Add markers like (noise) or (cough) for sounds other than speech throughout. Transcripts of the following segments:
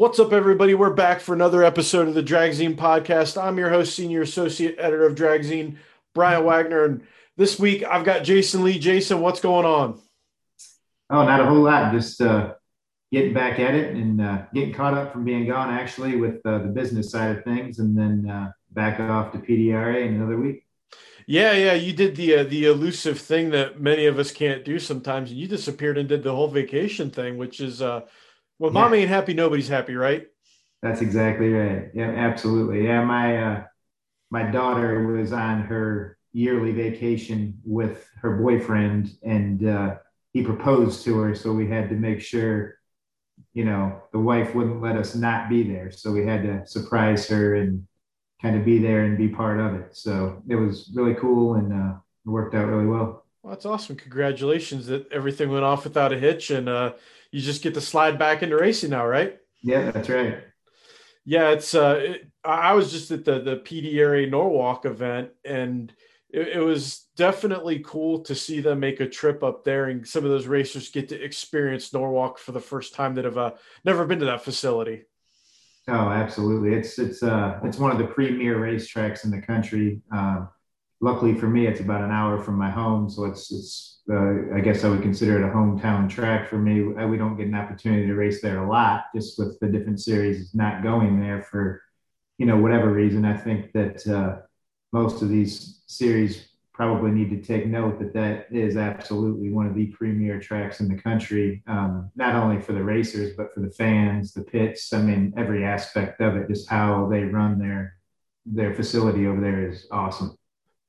What's up, everybody? We're back for another episode of the Dragzine podcast. I'm your host, Senior Associate Editor of Dragzine, Brian Wagner. And this week I've got Jason Lee. Jason, what's going on? Oh, not a whole lot. Just uh, getting back at it and uh, getting caught up from being gone, actually, with uh, the business side of things, and then uh, back off to PDRA in another week. Yeah, yeah, you did the uh, the elusive thing that many of us can't do sometimes. You disappeared and did the whole vacation thing, which is well, yeah. mom ain't happy, nobody's happy, right? That's exactly right. Yeah, absolutely. Yeah, my uh, my daughter was on her yearly vacation with her boyfriend, and uh, he proposed to her, so we had to make sure, you know, the wife wouldn't let us not be there, so we had to surprise her and kind of be there and be part of it. So it was really cool, and uh, it worked out really well. Well, that's awesome. Congratulations that everything went off without a hitch, and uh, you just get to slide back into racing now, right? Yeah, that's right. Yeah, it's. Uh, it, I was just at the the PDRA Norwalk event, and it, it, was definitely cool to see them make a trip up there, and some of those racers get to experience Norwalk for the first time that have uh, never been to that facility. Oh, absolutely! It's it's uh it's one of the premier racetracks in the country. Um, luckily for me, it's about an hour from my home, so it's it's uh, I guess I would consider it a hometown track for me. We don't get an opportunity to race there a lot, just with the different series not going there for you know whatever reason. I think that uh, most of these series probably need to take note that that is absolutely one of the premier tracks in the country, um, not only for the racers but for the fans, the pits. I mean, every aspect of it, just how they run their their facility over there is awesome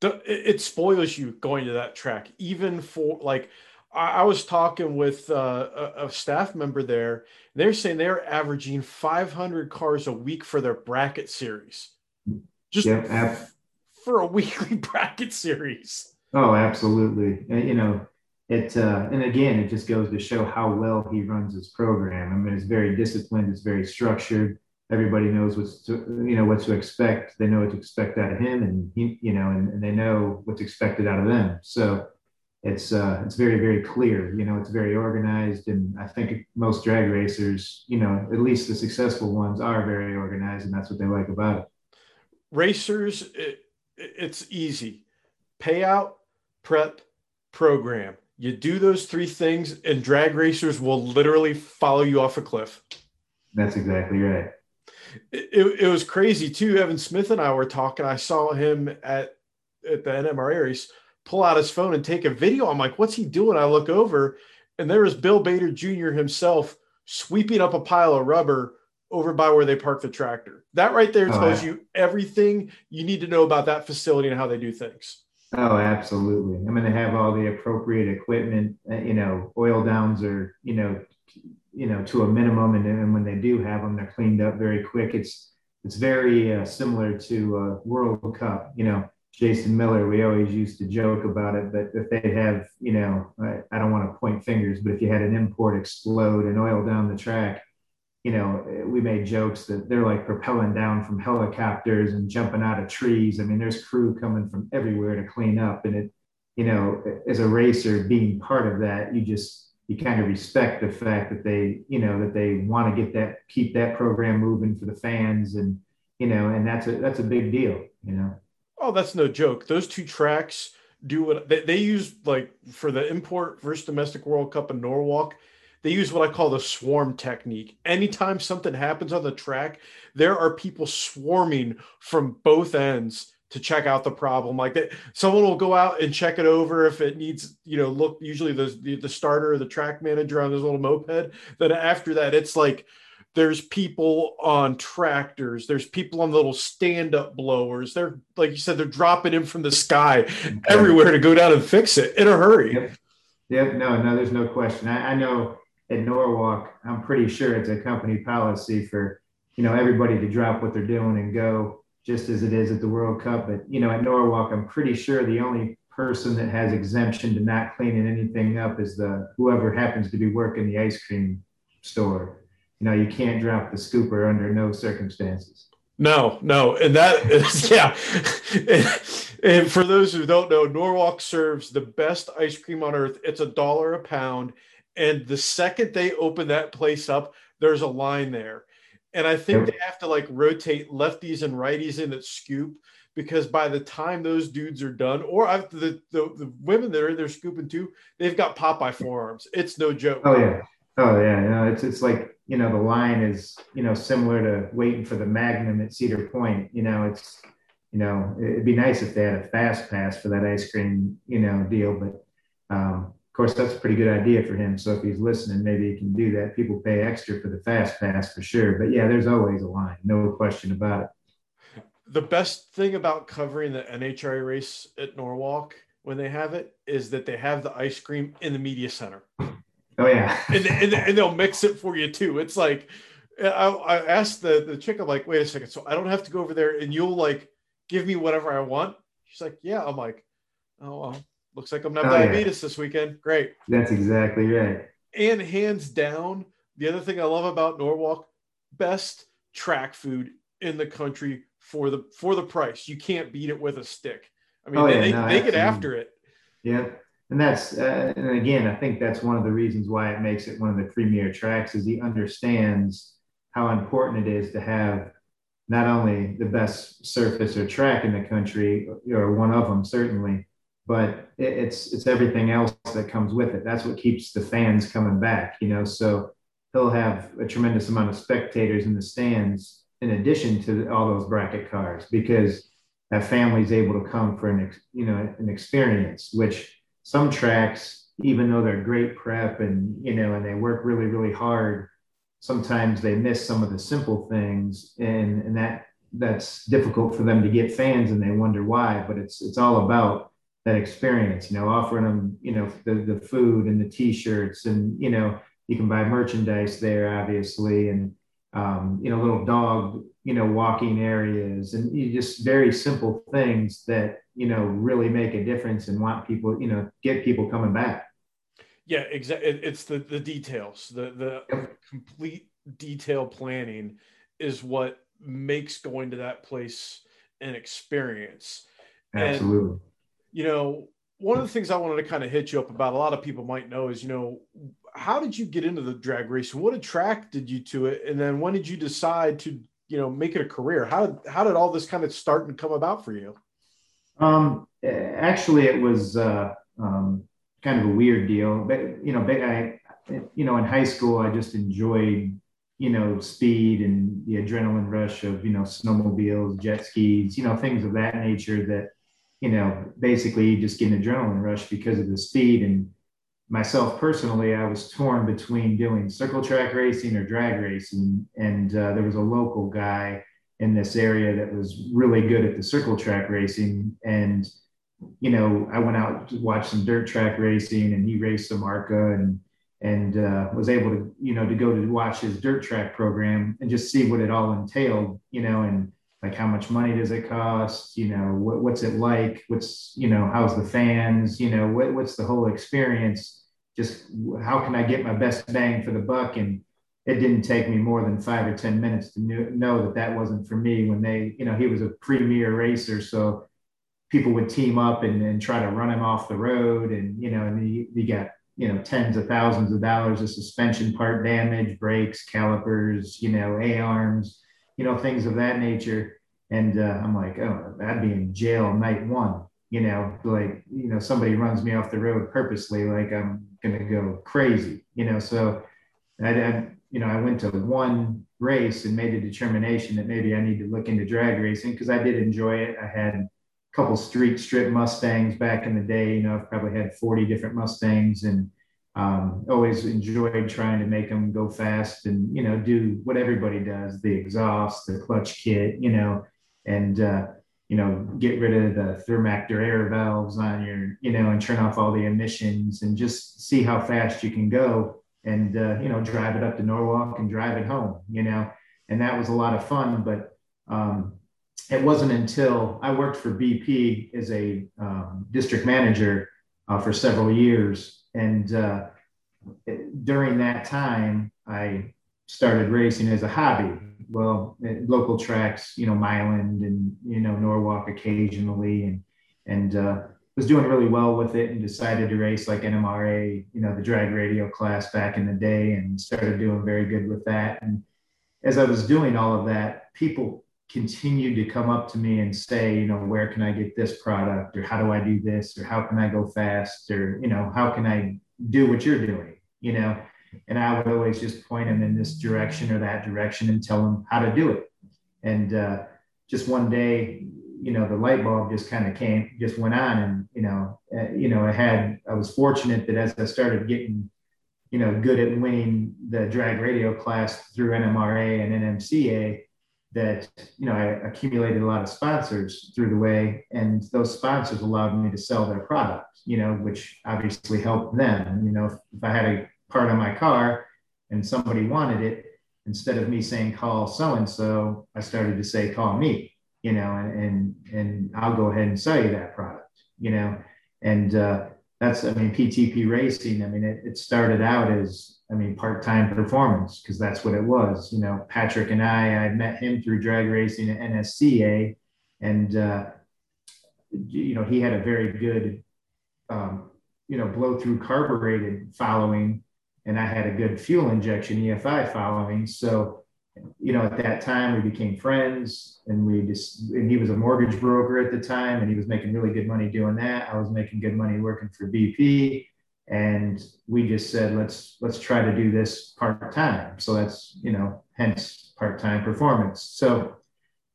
it spoils you going to that track even for like i was talking with uh, a, staff member there they're saying they're averaging 500 cars a week for their bracket series. Just for a (laughs) weekly bracket series. Oh absolutely. And, you know it uh, and again it just goes to show how well he runs his program. I mean it's very disciplined it's very structured everybody knows what's to, you know what to expect. They know what to expect out of him, and he, you know, and, and they know what's expected out of them. So it's uh, it's very very clear. You know, it's very organized, and I think most drag racers, you know, at least the successful ones, are very organized, and that's what they like about it. Racers, it, it's easy. Payout, prep, program. You do those three things, and drag racers will literally follow you off a cliff. That's exactly right it, it was crazy too. Evan Smith and I were talking. I saw him at at the NMRA race pull out his phone and take a video. I'm like, what's he doing? I look over, and there was Bill Bader Jr. himself sweeping up a pile of rubber over by where they park the tractor. That right there tells you everything you need to know about that facility and how they do things. Oh, absolutely. I mean, they have all the appropriate equipment. Uh, you know, oil downs or, you know you know to a minimum and, and when they do have them they're cleaned up very quick. It's it's very uh, similar to uh, world cup. You know jason miller we always used to joke about it but if they have you know I, I don't want to point fingers but if you had an import explode and oil down the track you know we made jokes that they're like propelling down from helicopters and jumping out of trees. I mean there's crew coming from everywhere to clean up and it you know as a racer being part of that you just you kind of respect the fact that they, you know, that they want to get that, keep that program moving for the fans, and you know, and that's a that's a big deal, you know. Oh, that's no joke. Those two tracks do what they, they use like for the import versus domestic World Cup in Norwalk. They use what I call the swarm technique. Anytime something happens on the track, there are people swarming from both ends to check out the problem. Like that someone will go out and check it over if it needs you know look usually the the starter or the track manager on this little moped. Then after that it's like there's people on tractors there's people on little stand-up blowers. They're like you said they're dropping in from the sky everywhere to go down and fix it in a hurry. Yep, yep. no no there's no question. I, I know at norwalk i'm pretty sure it's a company policy for you know everybody to drop what they're doing and go just as it is at the World Cup. But you know, at Norwalk, I'm pretty sure the only person that has exemption to not cleaning anything up is the whoever happens to be working the ice cream store. You know, you can't drop the scooper under no circumstances. No, no, and that is (laughs) yeah. and, and for those who don't know, Norwalk serves the best ice cream on earth. It's a dollar a pound, and the second they open that place up, there's a line there And I think they have to like rotate lefties and righties in at scoop because by the time those dudes are done, or I've, the, the the women that are in there scooping too, they've got Popeye forearms. It's no joke. Oh yeah, oh yeah. No, it's it's like you know the line is you know similar to waiting for the Magnum at Cedar Point. You know, it's you know it'd be nice if they had a fast pass for that ice cream you know deal, but um, of course that's a pretty good idea for him. So if he's listening, maybe he can do that. People pay extra for the fast pass for sure. But yeah, there's always a line, no question about it the best thing about covering the NHRA race at Norwalk when they have it is that they have the ice cream in the media center. Oh yeah, (laughs) and, and, and they'll mix it for you too. It's like I, I asked the the chick, I'm like, wait a second, so I don't have to go over there, and you'll like give me whatever I want. She's like, yeah. I'm like, oh well, looks like I'm not oh, diabetes yeah. this weekend. Great. That's exactly right. And hands down, the other thing I love about Norwalk, best track food in the country for the for the price. You can't beat it with a stick. I mean, oh, yeah, they, no, they get after it. Yeah. And that's, uh, and again, I think that's one of the reasons why it makes it one of the premier tracks is he understands how important it is to have not only the best surface or track in the country, or one of them certainly, but it's it's everything else that comes with it. That's what keeps the fans coming back, you know. So he'll have a tremendous amount of spectators in the stands in addition to all those bracket cars because that family's able to come for an you know an experience which some tracks even though they're great prep and you know and they work really really hard sometimes they miss some of the simple things and and that that's difficult for them to get fans and they wonder why but it's it's all about that experience you know offering them you know the, the food and the t-shirts and you know you can buy merchandise there obviously and um, you know, little dog, you know, walking areas and you just very simple things that, you know, really make a difference and want people, you know, get people coming back. Yeah, exactly. It's the, the details, the, the yep. complete detail planning is what makes going to that place an experience. Absolutely. And, you know, one of the things I wanted to kind of hit you up about, a lot of people might know is, you know, how did you get into the drag racing? What attracted you to it? And then when did you decide to, you know, make it a career? How did, how did all this kind of start and come about for you? Um, actually, it was uh, um, kind of a weird deal. But you know, I, you know, in high school, I just enjoyed, you know, speed and the adrenaline rush of you know snowmobiles, jet skis, you know, things of that nature. That you know, basically, just get an adrenaline rush because of the speed and myself personally, I was torn between doing circle track racing or drag racing. And uh, there was a local guy in this area that was really good at the circle track racing. And, you know, I went out to watch some dirt track racing and he raced some ARCA and, and uh, was able to, you know, to go to watch his dirt track program and just see what it all entailed, you know, and like how much money does it cost? You know, what, what's it like? What's, you know, how's the fans? You know, what, what's the whole experience? just how can I get my best bang for the buck? And it didn't take me more than five or 10 minutes to know that that wasn't for me when they, you know, he was a premier racer. So people would team up and, and try to run him off the road. And, you know, and he, he got, you know, tens of thousands of dollars of suspension part damage, brakes, calipers, you know, A arms, you know, things of that nature. And uh, I'm like, oh, I'd be in jail night one, you know, like, you know, somebody runs me off the road purposely, like I'm going to go crazy, you know. So I, you know, I went to one race and made a determination that maybe I need to look into drag racing because I did enjoy it. I had a couple street strip Mustangs back in the day. You know, I've probably had 40 different Mustangs and um, always enjoyed trying to make them go fast and, you know, do what everybody does, the exhaust, the clutch kit, you know, and, uh, you know, get rid of the Thermactor air valves on your, you know, and turn off all the emissions and just see how fast you can go and, uh, you know, drive it up to Norwalk and drive it home, you know, and that was a lot of fun. But um, it wasn't until I worked for BP as a um, district manager uh, for several years. And uh, during that time, I started racing as a hobby well, local tracks, you know, Milan and, you know, Norwalk occasionally and, and, uh, was doing really well with it and decided to race like NMRA, you know, the drag radial class back in the day and started doing very good with that. And as I was doing all of that, people continued to come up to me and say, you know, where can I get this product or how do I do this or how can I go fast or, you know, how can I do what you're doing, you know? And I would always just point them in this direction or that direction and tell them how to do it. And uh, just one day, you know, the light bulb just kind of came, just went on. And, you know, uh, you know, I had, I was fortunate that as I started getting, you know, good at winning the drag radial class through NMRA and NMCA, that you know I accumulated a lot of sponsors through the way, and those sponsors allowed me to sell their product. You know, which obviously helped them. You know, if, if I had a part on my car and somebody wanted it, instead of me saying call so and so, I started to say call me. You know, and and and I'll go ahead and sell you that product. You know, and uh, that's I mean PTP racing. I mean it, it started out as I mean, part-time performance because that's what it was. You know, Patrick and I, I met him through drag racing at NSCA, and uh, you know, he had a very good, um, you know, blow-through carbureted following, and I had a good fuel injection EFI following. So, you know, at that time we became friends, and we just, and he was a mortgage broker at the time, and he was making really good money doing that. I was making good money working for BP and we just said let's let's try to do this part time so that's you know hence part time performance so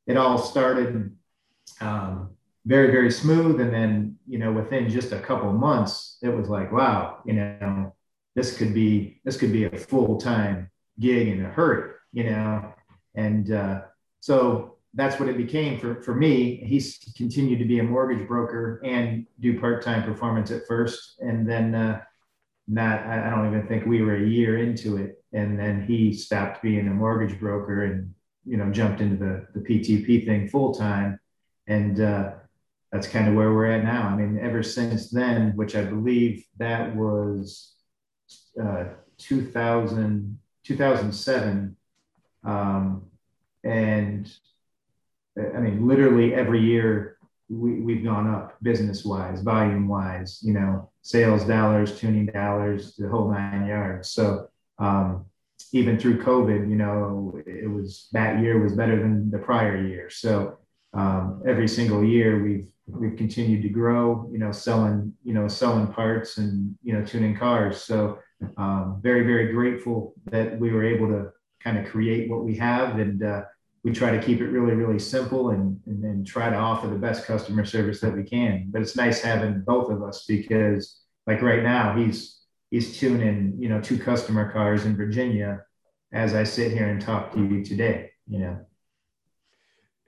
it all started um, very very smooth and then you know within just a couple months it was like wow you know this could be this could be a full time gig in a hurry you know and uh, so that's what it became for, for me. He's continued to be a mortgage broker and do part-time performance at first. And then uh, not, I don't even think we were a year into it. And then he stopped being a mortgage broker and, you know, jumped into the, the PTP thing full-time. And uh, that's kind of where we're at now. I mean, ever since then, which I believe that was uh, 2000, 2007. Um, and I mean, literally every year we, we've gone up business wise, volume wise, you know, sales dollars, tuning dollars, the whole nine yards. So um, even through COVID, you know, it was that year was better than the prior year. So um, every single year we've we've continued to grow, you know, selling, you know, selling parts and you know, tuning cars. So um, very, very grateful that we were able to kind of create what we have and uh, we try to keep it really, really simple and, and, and try to offer the best customer service that we can. But it's nice having both of us because like right now he's he's tuning, you know, two customer cars in Virginia as I sit here and talk to you today, you know.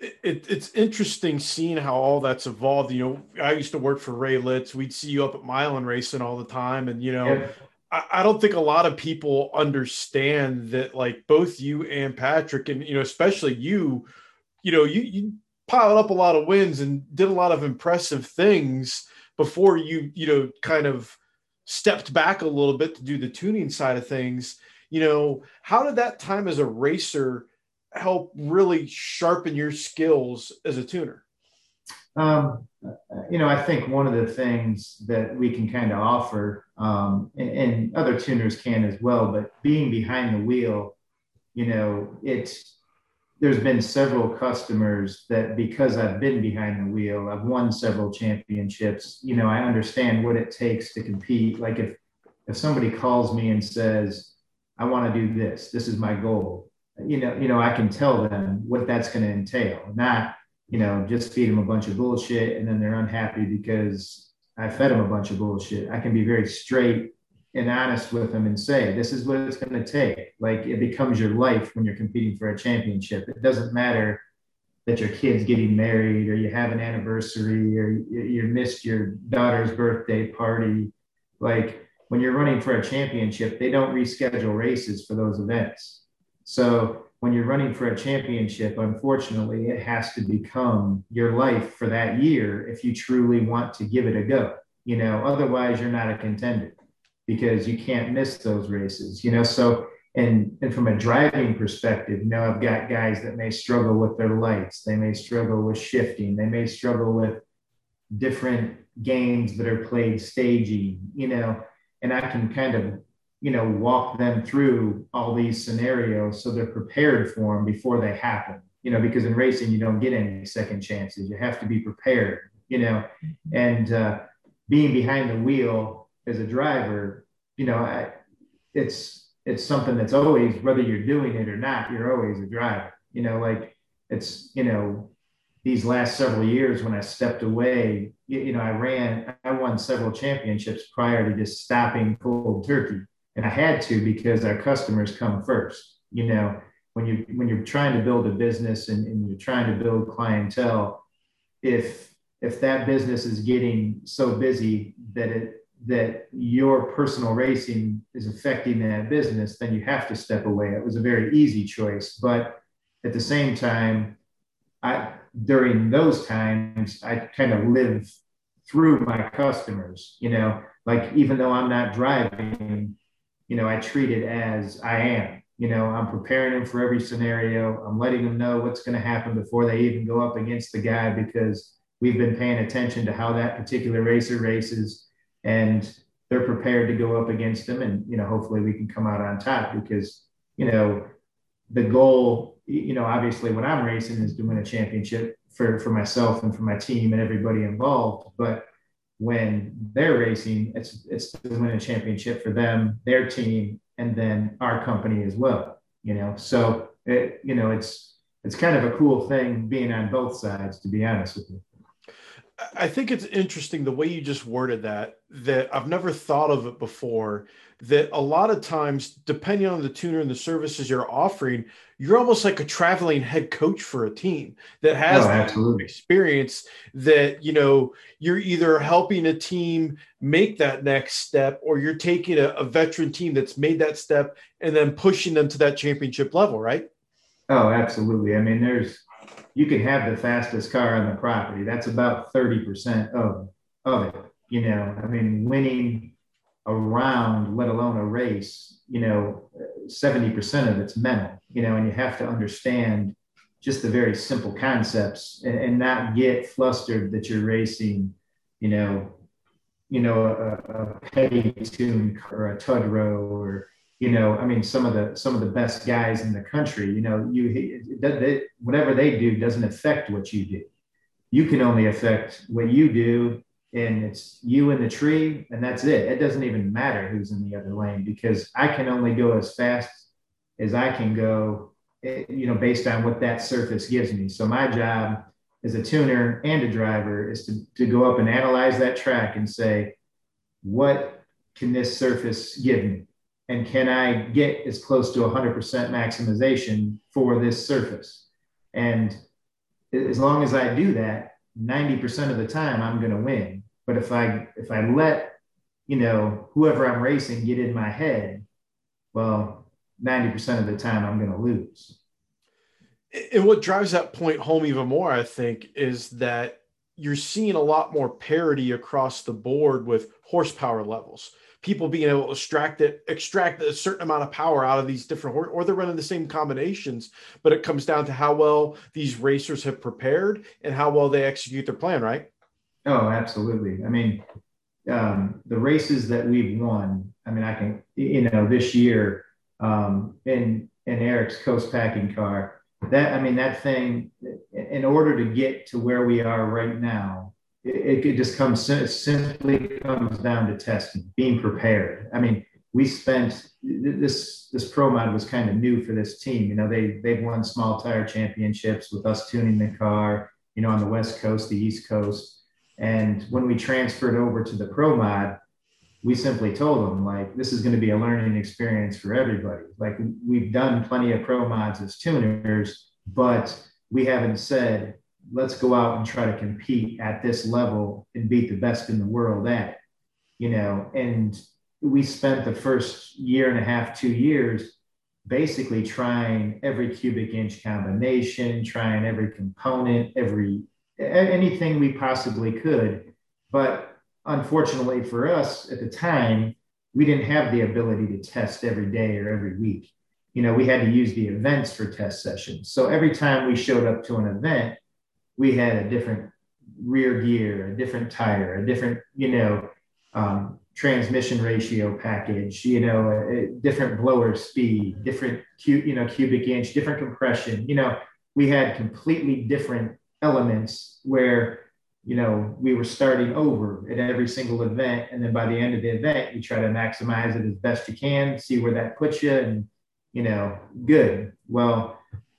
It, it's interesting seeing how all that's evolved. You know, I used to work for Ray Litz. We'd see you up at Milan racing all the time. And, you know, yeah. I don't think a lot of people understand that like both you and Patrick and you know especially you you know you you piled up a lot of wins and did a lot of impressive things before you you know kind of stepped back a little bit to do the tuning side of things you know how did that time as a racer help really sharpen your skills as a tuner um, you know, I think one of the things that we can kind of offer, um, and, and, other tuners can as well, but being behind the wheel, you know, it's there's been several customers that because I've been behind the wheel, I've won several championships. You know, I understand what it takes to compete. Like if if somebody calls me and says, "I want to do this. This is my goal," you know, you know, I can tell them what that's going to entail. Not you know, just feed them a bunch of bullshit and then they're unhappy because I fed them a bunch of bullshit. I can be very straight and honest with them and say, this is what it's going to take. Like it becomes your life when you're competing for a championship. It doesn't matter that your kid's getting married or you have an anniversary or you missed your daughter's birthday party. Like when you're running for a championship, they don't reschedule races for those events. So when you're running for a championship, unfortunately, it has to become your life for that year if you truly want to give it a go. You know, otherwise you're not a contender because you can't miss those races. You know, so and and from a driving perspective, you know, I've got guys that may struggle with their lights, they may struggle with shifting, they may struggle with different games that are played staging, you know, and I can kind of you know, walk them through all these scenarios so they're prepared for them before they happen. You know, because in racing you don't get any second chances. You have to be prepared. You know, and uh, being behind the wheel as a driver, you know, I, it's it's something that's always whether you're doing it or not, you're always a driver. You know, like it's you know these last several years when I stepped away, you, you, know, I ran, I won several championships prior to just stopping cold turkey. And I had to because our customers come first. You know, when you when you're trying to build a business and, and you're trying to build clientele, if if that business is getting so busy that it that your personal racing is affecting that business, then you have to step away. It was a very easy choice. But at the same time, I during those times, I kind of live through my customers, you know, like even though I'm not driving, you know, I treat it as I am. You know, I'm preparing them for every scenario. I'm letting them know what's going to happen before they even go up against the guy because we've been paying attention to how that particular racer races and they're prepared to go up against them. And, you know, hopefully we can come out on top because, you know, the goal, you know, obviously when I'm racing is to win a championship for, for myself and for my team and everybody involved. But when they're racing, it's it's to win a championship for them, their team, and then our company as well. You know, so it, you know, it's it's kind of a cool thing being on both sides, to be honest with you. I think it's interesting the way you just worded that, that I've never thought of it before. That a lot of times, depending on the tuner and the services you're offering, you're almost like a traveling head coach for a team that oh, has oh, experience that, you know, you're either helping a team make that next step or you're taking a, a veteran team that's made that step and then pushing them to that championship level, right? Oh, absolutely. I mean, there's, you can have the fastest car on the property. That's about 30% of, of it. You know, I mean, winning a round, let alone a race, you know, 70% of it's mental, you know, and you have to understand just the very simple concepts and, and not get flustered that you're racing, you know, you know, a, a petty tune or a Tutterow or, you know, I mean, some of the some of the best guys in the country, you know, you whatever they do doesn't affect what you do. You can only affect what you do, and it's you and the tree, and that's it. It doesn't even matter who's in the other lane because I can only go as fast as I can go, eh, you know, based on what that surface gives me. So my job as a tuner and a driver is to, to go up and analyze that track and say, what can this surface give me? and can I get as close to 100% maximization for this surface? And as long as I do that, 90% of the time I'm going to win. But if I if I let you know whoever I'm racing get in my head, well, 90% of the time I'm going to lose. And what drives that point home even more, I think, is that you're seeing a lot more parity across the board with horsepower levels people being able to extract it, extract a certain amount of power out of these different, or, or they're running the same combinations. But it comes down to how well these racers have prepared and how well they execute their plan, right? Oh, absolutely. I mean, um, the races that we've won. I mean, I can, you know, this year um, in in Eric's coast packing car. That I mean, that thing. In order to get to where we are right now, it, it just comes simply comes down to testing, being prepared. I mean, we spent this this pro mod was kind of new for this team. You know, they they've won small tire championships with us tuning the car. You know, on the west coast, the east coast, and when we transferred over to the pro mod, we simply told them like this is going to be a learning experience for everybody. Like we've done plenty of pro mods as tuners, but we haven't said let's go out and try to compete at this level and beat the best in the world at it, you know. And we spent the first year and a half, two years, basically trying every cubic inch combination, trying every component, every anything we possibly could. But unfortunately for us at the time, we didn't have the ability to test every day or every week. You know, we had to use the events for test sessions. So every time we showed up to an event, we had a different rear gear, a different tire, a different, you know, um, transmission ratio package, you know, a, a different blower speed, different cu- you know cubic inch, different compression. You know, we had completely different elements where you know we were starting over at every single event, and then by the end of the event, you try to maximize it as best you can, see where that puts you, and you know, good. Well,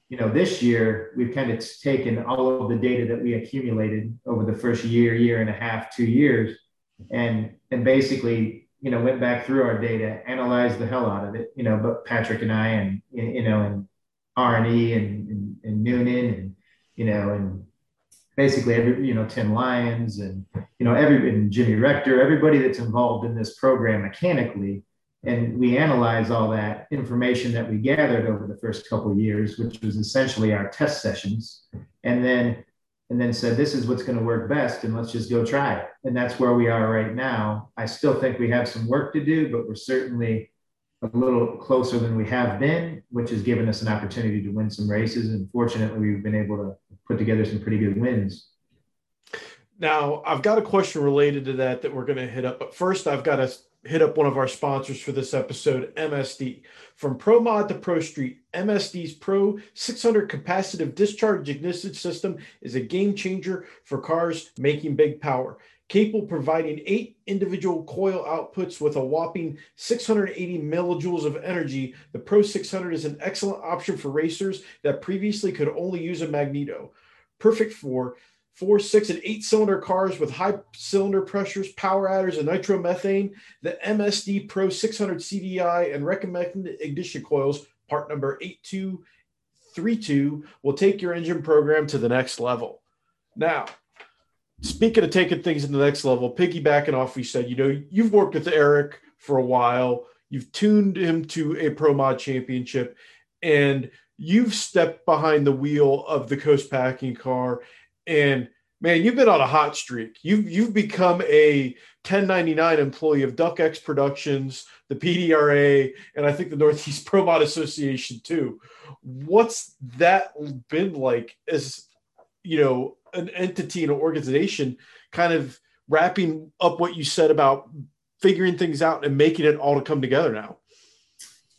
you know, this year we've kind of taken all of the data that we accumulated over the first year, year and a half, two years and and basically you know went back through our data analyzed the hell out of it you know but patrick and i and you know and r&e and, and, and noonan and you know and basically every you know tim lyons and you know every and jimmy rector everybody that's involved in this program mechanically and we analyze all that information that we gathered over the first couple years which was essentially our test sessions and then and then said, this is what's going to work best, and let's just go try it. And that's where we are right now. I still think we have some work to do, but we're certainly a little closer than we have been, which has given us an opportunity to win some races. And fortunately, we've been able to put together some pretty good wins. Now, I've got a question related to that that we're going to hit up. But first, I've got to hit up one of our sponsors for this episode, MSD. From Pro Mod to Pro Street, MSD's Pro 600 capacitive discharge ignition system is a game changer for cars making big power. Capable providing eight individual coil outputs with a whopping 680 millijoules of energy, the Pro 600 is an excellent option for racers that previously could only use a magneto. Perfect for four, six, and eight cylinder cars with high cylinder pressures, power adders, and nitromethane, the MSD Pro 600 CDI and recommended ignition coils, part number 8232, will take your engine program to the next level. Now, speaking of taking things to the next level, piggybacking off, we said, you know, you've worked with Eric for a while, you've tuned him to a Pro Mod championship, and you've stepped behind the wheel of the Coast Packing car and man, you've been on a hot streak. You've you've become a 1099 employee of Duck X Productions, the PDRA, and I think the Northeast (laughs) Pro Mod Association too. What's that been like as you know an entity and an organization kind of wrapping up what you said about figuring things out and making it all to come together now?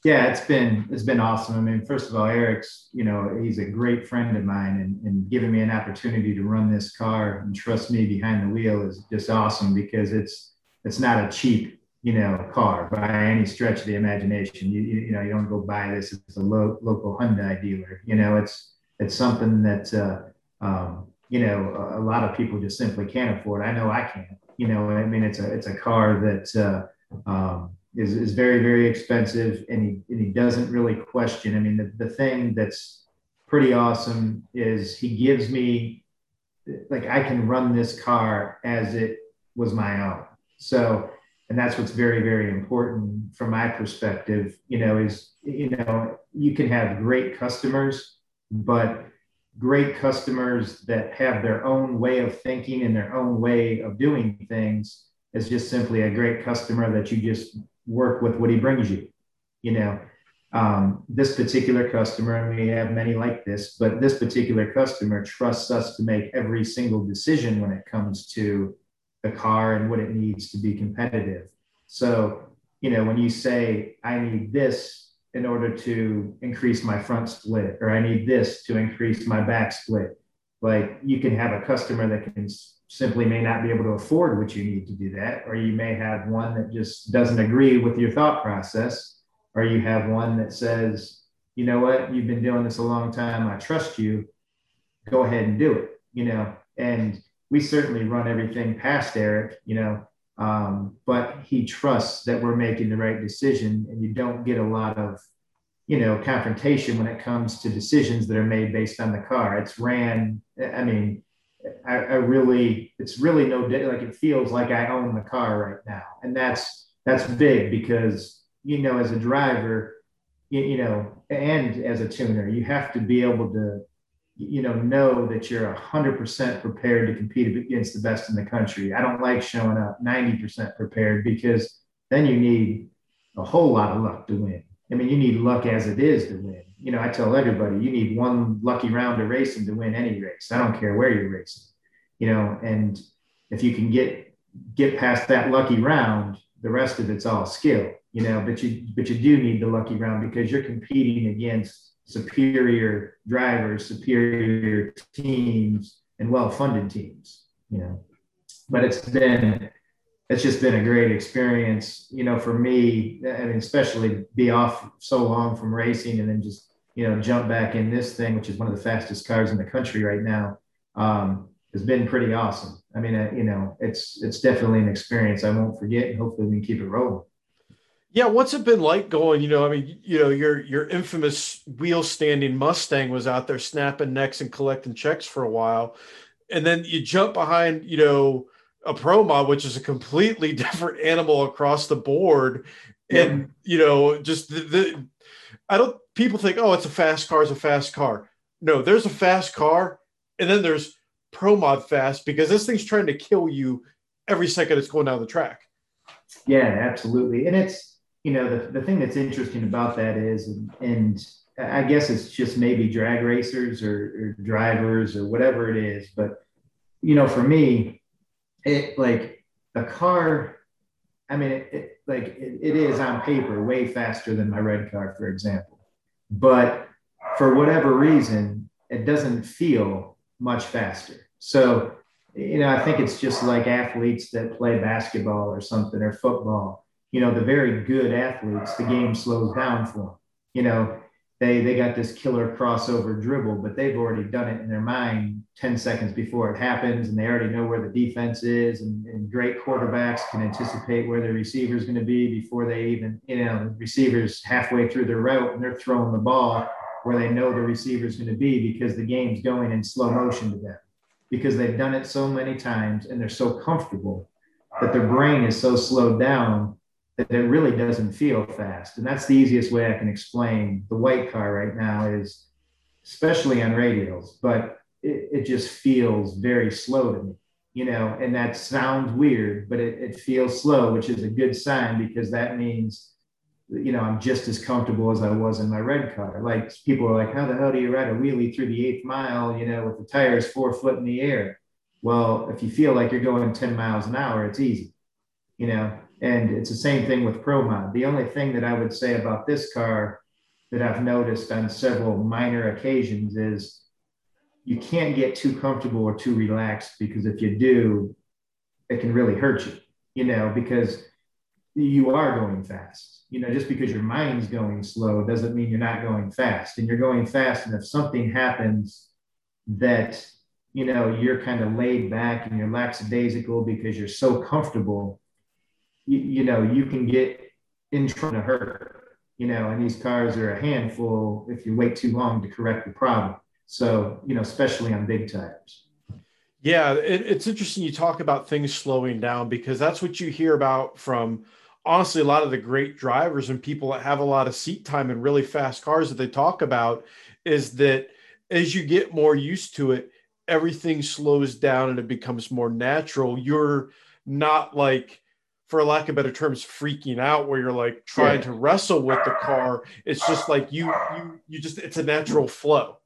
Yeah, it's been it's been awesome. I mean, first of all, Eric's you know he's a great friend of mine, and, and giving me an opportunity to run this car and trust me behind the wheel is just awesome because it's it's not a cheap you know car by any stretch of the imagination. You you, you know you don't go buy this as a lo- local Hyundai dealer. You know it's it's something that uh, um, you know a, a, lot of people just simply can't afford. I know I can't. You know I mean it's a it's a car that. Uh, um, is, is very, very expensive and he, and he doesn't really question. I mean, the, the thing that's pretty awesome is he gives me, like, I can run this car as it was my own. So, and that's what's very, very important from my perspective, you know, is, you know, you can have great customers, but great customers that have their own way of thinking and their own way of doing things is just simply a great customer that you just work with what he brings you. You know, um, this particular customer, and we have many like this, but this particular customer trusts us to make every single decision when it comes to the car and what it needs to be competitive. So, you know, when you say, I need this in order to increase my front split, or I need this to increase my back split, like you can have a customer that can simply may not be able to afford what you need to do that, or you may have one that just doesn't agree with your thought process, or you have one that says, you know what, you've been doing this a long time, I trust you, go ahead and do it, you know. And we certainly run everything past Eric, you know, um, but he trusts that we're making the right decision, and you don't get a lot of you know confrontation when it comes to decisions that are made based on the car. It's ran i mean I, I really, it's really no, like it feels like I own the car right now. And that's, that's big because, you know, as a driver, you, you know, and as a tuner, you have to be able to, you know, know that you're 100% prepared to compete against the best in the country. I don't like showing up 90% prepared because then you need a whole lot of luck to win. I mean, you need luck as it is to win you know, I tell everybody you need one lucky round of racing to win any race. I don't care where you're racing, you know, and if you can get get past that lucky round, the rest of it's all skill, you know, but you but you do need the lucky round because you're competing against superior drivers, superior teams, and well-funded teams, you know. But it's been it's just been a great experience, you know, for me. I mean, especially be off so long from racing and then just you know jump back in this thing, which is one of the fastest cars in the country right now. Um, has been pretty awesome. I mean, uh, you know, it's it's definitely an experience I won't forget, and hopefully we can keep it rolling. Yeah, what's it been like going? You know, I mean, you know, your your infamous wheel standing Mustang was out there snapping necks and collecting checks for a while, and then you jump behind, you know, a pro mod, which is a completely (laughs) different animal across the board, and you know, just the, the I don't. People think, oh, it's a fast car, it's a fast car. No, there's a fast car, and then there's pro mod fast because this thing's trying to kill you every second it's going down the track. Yeah, absolutely. And it's, you know, the, the thing that's interesting about that is, and, and I guess it's just maybe drag racers or, or, drivers or whatever it is. But, you know, for me, it like a car, I mean, it, it like it, it is on paper way faster than my red car, for example. But for whatever reason, it doesn't feel much faster. So, you know, I think it's just like athletes that play basketball or something or football. You know, the very good athletes, the game slows down for them. You know, they they got this killer crossover dribble, but they've already done it in their mind 10 seconds before it happens, and they already know where the defense is. And, and great quarterbacks can anticipate where the receiver is going to be before they even, you know, the receivers halfway through their route and they're throwing the ball where they know the receiver is going to be because the game's going in slow motion to them because they've done it so many times and they're so comfortable that their brain is so slowed down that it really doesn't feel fast. And that's the easiest way I can explain the white car right now is especially on radials, but it, it just feels very slow to me, you know, and that sounds weird, but it, it feels slow, which is a good sign because that means you know, I'm just as comfortable as I was in my red car. Like people are like, how the hell do you ride a wheelie through the eighth mile, you know, with the tires four foot in the air? Well, if you feel like you're going 10 miles an hour, it's easy, you know, and it's the same thing with Pro Mod. The only thing that I would say about this car that I've noticed on several minor occasions is you can't get too comfortable or too relaxed because if you do, it can really hurt you, you know, because you are going fast. You know, just because your mind's going slow doesn't mean you're not going fast. And you're going fast. And if something happens that, you know, you're kind of laid back and you're lackadaisical because you're so comfortable, you, you know, you can get in trouble to hurt. You know, and these cars are a handful if you wait too long to correct the problem. So, you know, especially on big tires. Yeah, it, it's interesting you talk about things slowing down because that's what you hear about from honestly a lot of the great drivers and people that have a lot of seat time and really fast cars that they talk about is that as you get more used to it everything slows down and it becomes more natural you're not like for lack of better terms freaking out where you're like trying yeah. to wrestle with the car it's just like you you you just it's a natural flow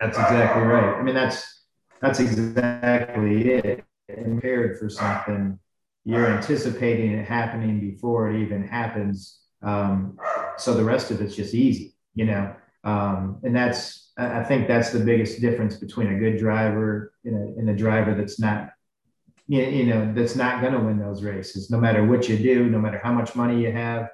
that's exactly right i mean that's that's exactly it prepared for something you're anticipating it happening before it even happens. Um, so the rest of it's just easy, you know. Um, and that's I think that's the biggest difference between a good driver and a, and a driver that's not, you know, that's not going to win those races. No matter what you do, no matter how much money you have,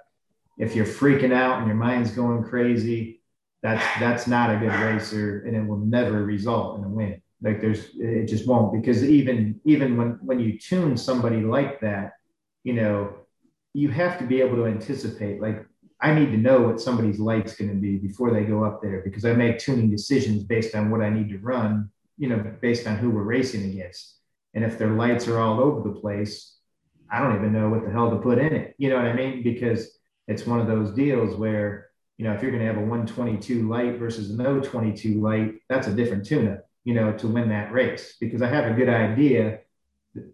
if you're freaking out and your mind's going crazy, that's that's not a good racer, and it will never result in a win. Like there's it just won't because even even when when you tune somebody like that, you know, you have to be able to anticipate. Like I need to know what somebody's light's going to be before they go up there because I make tuning decisions based on what I need to run, you know, based on who we're racing against. And if their lights are all over the place, I don't even know what the hell to put in it. You know what I mean? Because it's one of those deals where, you know, if you're going to have a 122 light versus no 022 light, that's a different tune-up you know, to win that race because I have a good idea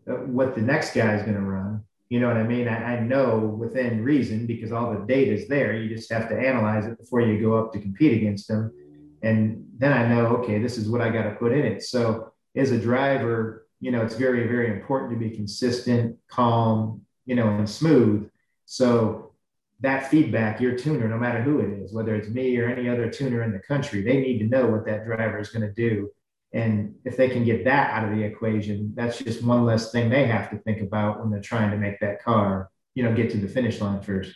what the next guy is going to run. You know what I mean? I, I, know within reason because all the data is there. You just have to analyze it before you go up to compete against them. And then I know, okay, this is what I got to put in it. So as a driver, you know, it's very, very important to be consistent, calm, you know, and smooth So that feedback, your tuner, no matter who it is, whether it's me or any other tuner in the country, they need to know what that driver is going to do. And if they can get that out of the equation, that's just one less thing they have to think about when they're trying to make that car, you know, get to the finish line first.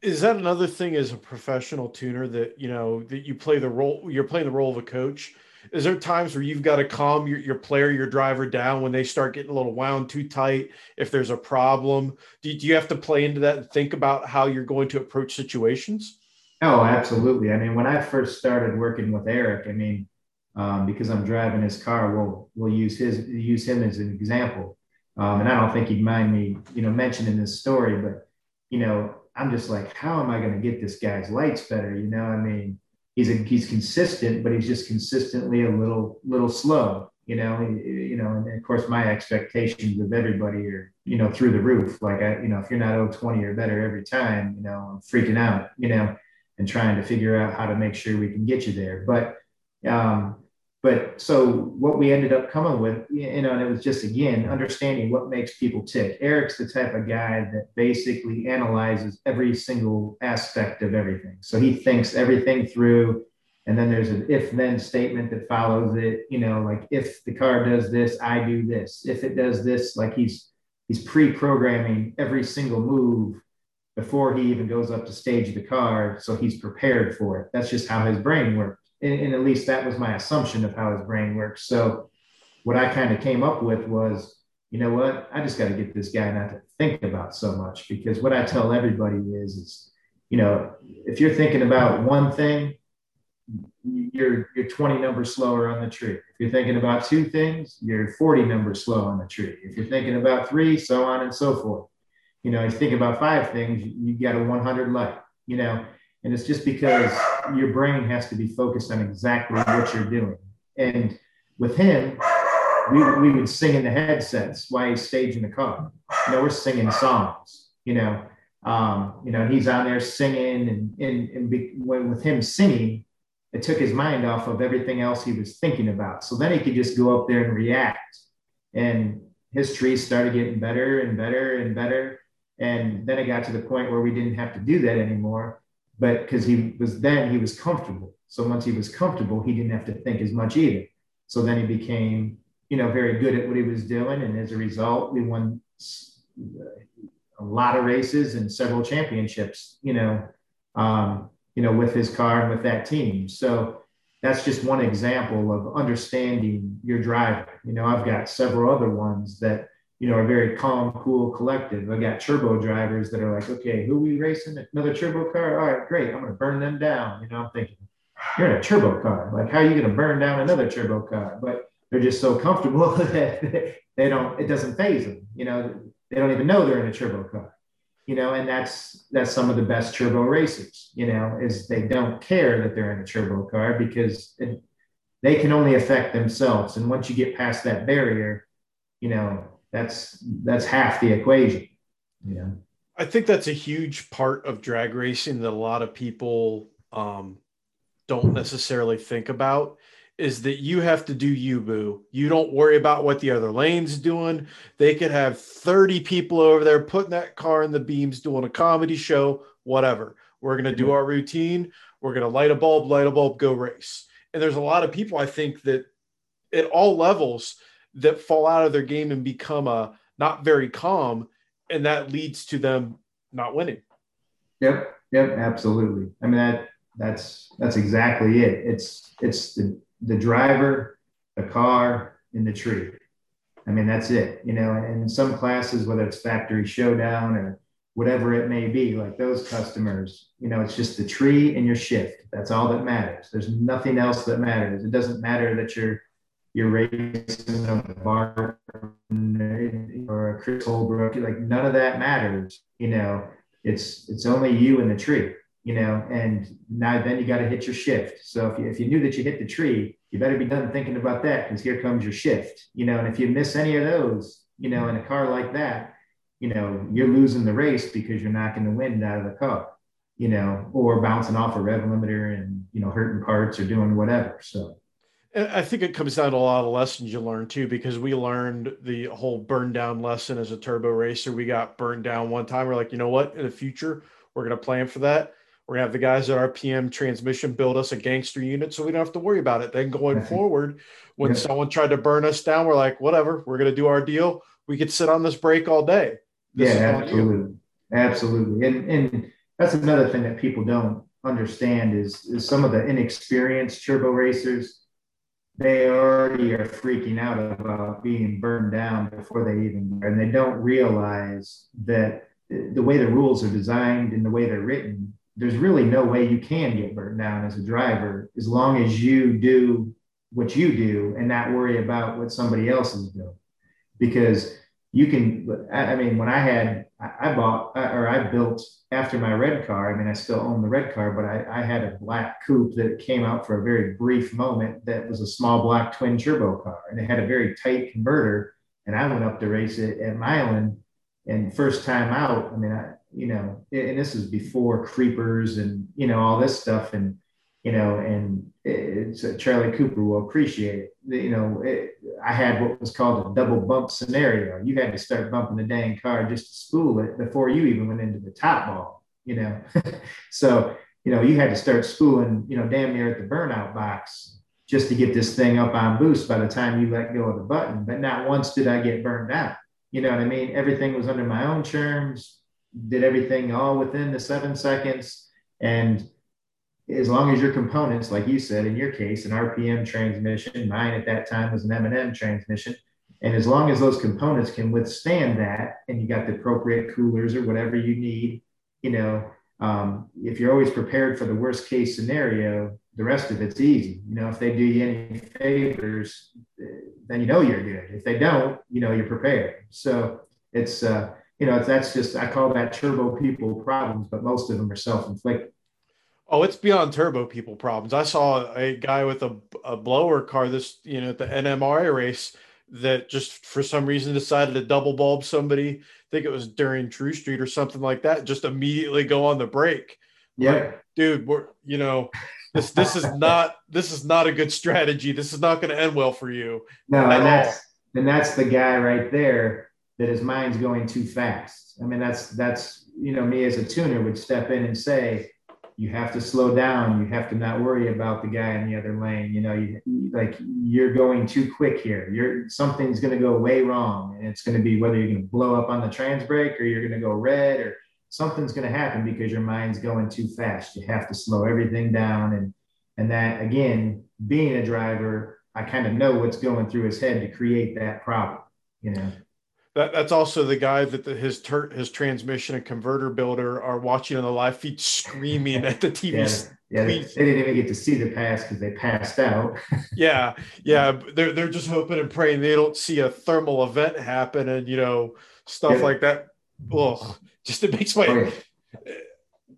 Is that another thing as a professional tuner that you know that you play the role? You're playing the role of a coach. Is there times where you've got to calm your, your player, your driver down when they start getting a little wound too tight? If there's a problem, do, do you have to play into that and think about how you're going to approach situations? Oh, absolutely. I mean, when I first started working with Eric, I mean, um, because I'm driving his car, we'll we'll use his use him as an example. Um, and I don't think he'd mind me, you know, mentioning this story, but you know, I'm just like, how am I going to get this guy's lights better? You know, I mean, he's a, he's consistent, but he's just consistently a little little slow. You know, you know, and of course my expectations of everybody are you know through the roof. Like I, you know, if you're not 020 or better every time, you know, I'm freaking out. You know, and trying to figure out how to make sure we can get you there. But um, but so what we ended up coming with, you know, and it was just again understanding what makes people tick. Eric's the type of guy that basically analyzes every single aspect of everything. So he thinks everything through, and then there's an if-then statement that follows it. You know, like if the car does this, I do this. If it does this, like he's he's pre-programming every single move before he even goes up to stage the car, so he's prepared for it. That's just how his brain works and, and at least that was my assumption of how his brain works. So what I kind of came up with was, you know what, I just got to get this guy not to think about so much because what I tell everybody is, is, you know, if you're thinking about one thing, you're you're 20 numbers slower on the tree. If you're thinking about two things, you're 40 numbers slow on the tree. If you're thinking about three, so on and so forth. You know, if you think about five things, you got a 100 light. You know, and it's just because your brain has to be focused on exactly what you're doing. And with him, we, we would sing in the headsets while he's staging the car. You know, we're singing songs, you know. Um, you know, he's on there singing and, and, and be, when, with him singing, it took his mind off of everything else he was thinking about. So then he could just go up there and react. And his trees started getting better and better and better. And then it got to the point where we didn't have to do that anymore but because he was then he was comfortable. So once he was comfortable, he didn't have to think as much either. So then he became, you know, very good at what he was doing, and as a result, we won a lot of races and several championships. You know, um, you know, with his car and with that team. So that's just one example of understanding your driver. You know, I've got several other ones that you know, are very calm, cool, collective. I got turbo drivers that are like, okay, who we racing? Another turbo car? All right, great. I'm going to burn them down. You know, I'm thinking, you're in a turbo car. Like, how are you going to burn down another turbo car? But they're just so comfortable (laughs) that they don't, it doesn't faze them. You know, they don't even know they're in a turbo car. You know, and that's that's some of the best turbo racers. You know, is they don't care that they're in a turbo car because it, they can only affect themselves. And once you get past that barrier, you know, that's that's half the equation. Yeah. I think that's a huge part of drag racing that a lot of people um, don't necessarily think about is that you have to do you boo. You don't worry about what the other lane's doing. They could have 30 people over there putting that car in the beams doing a comedy show, whatever. We're going to do our routine. We're going to light a bulb, light a bulb, go race. And there's a lot of people I think that at all levels that fall out of their game and become a not very calm, and that leads to them not winning. Yep, yep, absolutely. I mean that that's that's exactly it. It's it's the the driver, the car, and the tree. I mean that's it. You know, and in some classes, whether it's factory showdown or whatever it may be, like those customers, you know, it's just the tree and your shift. That's all that matters. There's nothing else that matters. It doesn't matter that you're you're racing a bar or a Chris Holbrook, like none of that matters. You know, it's it's only you and the tree. You know, and now then you got to hit your shift. So if you, if you knew that you hit the tree, you better be done thinking about that because here comes your shift. You know, and if you miss any of those, you know, in a car like that, you know, you're losing the race because you're knocking the wind out of the car. You know, or bouncing off a rev limiter and you know hurting parts or doing whatever. So I think it comes down to a lot of lessons you learn too, because we learned the whole burn down lesson as a turbo racer. We got burned down one time. We're like, you know what? In the future, we're going to plan for that. We're going to have the guys at RPM transmission build us a gangster unit so we don't have to worry about it. Then going (laughs) forward, when yeah. someone tried to burn us down, we're like, whatever, we're going to do our deal. We could sit on this brake all day. This yeah, absolutely. Absolutely. And, and that's another thing that people don't understand is, is some of the inexperienced turbo racers they already are freaking out about being burned down before they even and they don't realize that the way the rules are designed and the way they're written there's really no way you can get burned down as a driver as long as you do what you do and not worry about what somebody else is doing. Because you can i mean when i had i bought or i built after my red car. I mean i still own the red car but i, I had a black coupe that came out for a very brief moment that was a small black twin turbo car and it had a very tight converter and i went up to race it at milan. And first time out i mean i you know and this is before creepers and you know all this stuff. And you know, and it's uh, Charlie Cooper will appreciate it. You know, it, I had what was called a double bump scenario. You had to start bumping the dang car just to spool it before you even went into the top ball, you know. (laughs) so, you know, you had to start spooling, you know, damn near at the burnout box just to get this thing up on boost by the time you let go of the button. But not once did I get burned out. You know what I mean? Everything was under my own terms, did everything all within the seven seconds. And as long as your components, like you said, in your case, an RPM transmission, mine at that time was an M&M transmission. And as long as those components can withstand that, and you got the appropriate coolers or whatever you need, you know, um, if you're always prepared for the worst case scenario, the rest of it's easy. You know, if they do you any favors, then you know you're good. If they don't, you know you're prepared. So it's uh, you know, that's just I call that turbo people problems, but most of them are self-inflicted. Oh, it's beyond turbo people problems. I saw a guy with a, a blower car this, you know, at the NMRA race that just for some reason decided to double bulb somebody. I think it was during True Street or something like that. Just immediately go on the brake. Yeah, like, dude, we're you know, this this is not this is not a good strategy. This is not going to end well for you. No, and that's and that's the guy right there that his mind's going too fast. I mean, that's that's you know me as a tuner would step in and say you have to slow down. You have to not worry about the guy in the other lane. You know, you, like you're going too quick here. You're something's going to go way wrong, and it's going to be whether you're going to blow up on the trans brake or you're going to go red or something's going to happen because your mind's going too fast. You have to slow everything down, and and that again, being a driver, I kind of know what's going through his head to create that problem. You know. That, that's also the guy that the, his his transmission and converter builder are watching on the live feed, screaming at the (laughs) TV. Yeah, yeah they, they didn't even get to see the pass because they passed out. (laughs) yeah, yeah, they're they're just hoping and praying they don't see a thermal event happen and you know stuff yeah. like that. Ugh, just it makes my. Oh,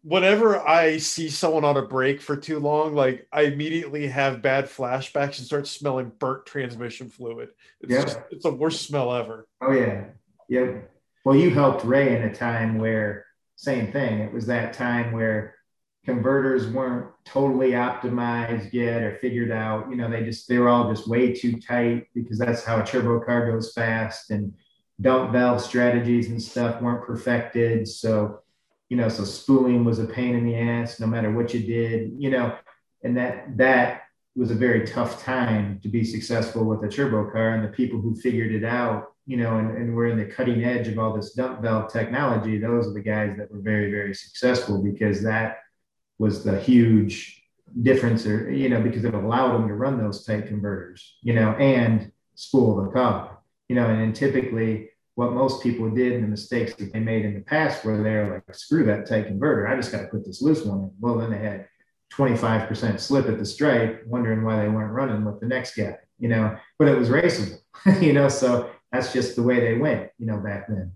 whenever I see someone on a brake for too long, like I immediately have bad flashbacks and start smelling burnt transmission fluid. It's yeah. just it's the worst smell ever. Oh yeah. Yep. Well, you helped Ray in a time where same thing. It was that time where converters weren't totally optimized yet or figured out. You know, they just they were all just way too tight because that's how a turbo car goes fast and dump valve strategies and stuff weren't perfected. So you know, so spooling was a pain in the ass no matter what you did, you know, and that that was a very tough time to be successful with a turbo car and the people who figured it out, you know, and, and we're in the cutting edge of all this dump valve technology. Those are the guys that were very, very successful because that was the huge difference or, you know, because it allowed them to run those tight converters, you know, and spool the car, you know, and, and typically what most people did and the mistakes that they made in the past where they're like, screw that tight converter. I just got to put this loose one in. Well, then they had 25% slip at the stripe, wondering why they weren't running with the next guy, you know, but it was raceable, (laughs) you know, so that's just the way they went, you know, back then.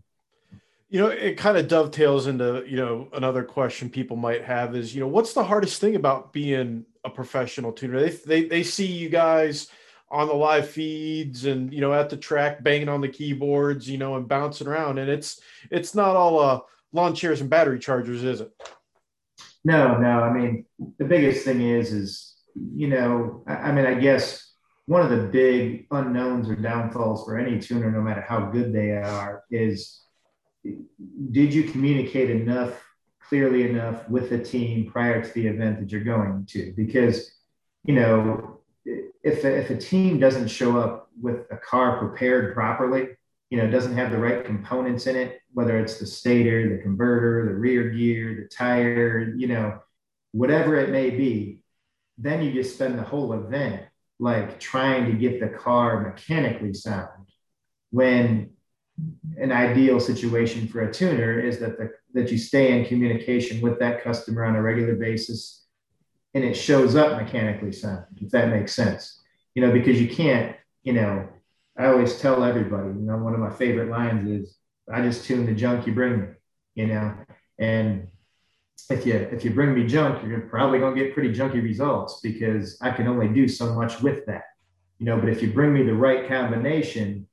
You know, it kind of dovetails into, you know, another question people might have is, you know, what's the hardest thing about being a professional tuner? They, they, they see you guys – on the live feeds and you know at the track banging on the keyboards you know and bouncing around. And it's it's not all uh lawn chairs and battery chargers is it? No no. I mean the biggest thing is is you know i, I mean i guess one of the big unknowns or downfalls for any tuner, no matter how good they are, is did you communicate enough clearly enough with the team prior to the event that you're going to? Because, you know, if, if a team doesn't show up with a car prepared properly, you know, doesn't have the right components in it, whether it's the stator, the converter, the rear gear, the tire, you know, whatever it may be, then you just spend the whole event like trying to get the car mechanically sound. When an ideal situation for a tuner is that the, that you stay in communication with that customer on a regular basis and it shows up mechanically sound if that makes sense. You know because you can't you know i always tell everybody you know one of my favorite lines is i just tune the junk you bring me you know? And if you if you bring me junk you're probably to get pretty junky results because i can only do so much with that you know? But if you bring me the right combination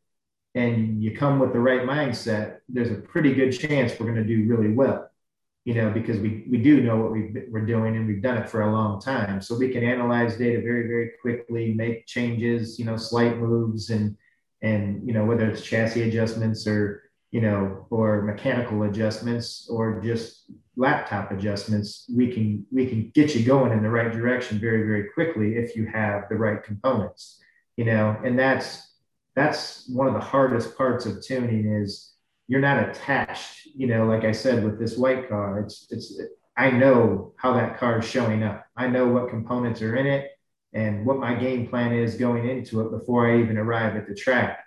and you come with the right mindset, there's a pretty good chance we're to do really well. You know, because we we do know what we we're doing and we've done it for a long time, so we can analyze data very very quickly, make changes, you know, slight moves, and and you know whether it's chassis adjustments or you know or mechanical adjustments or just laptop adjustments, we can we can get you going in the right direction very very quickly if you have the right components. You know, and that's that's one of the hardest parts of tuning is you're not attached you know like i said with this white car it's it's i know how that car is showing up. I know what components are in it and what my game plan is going into it before i even arrive at the track.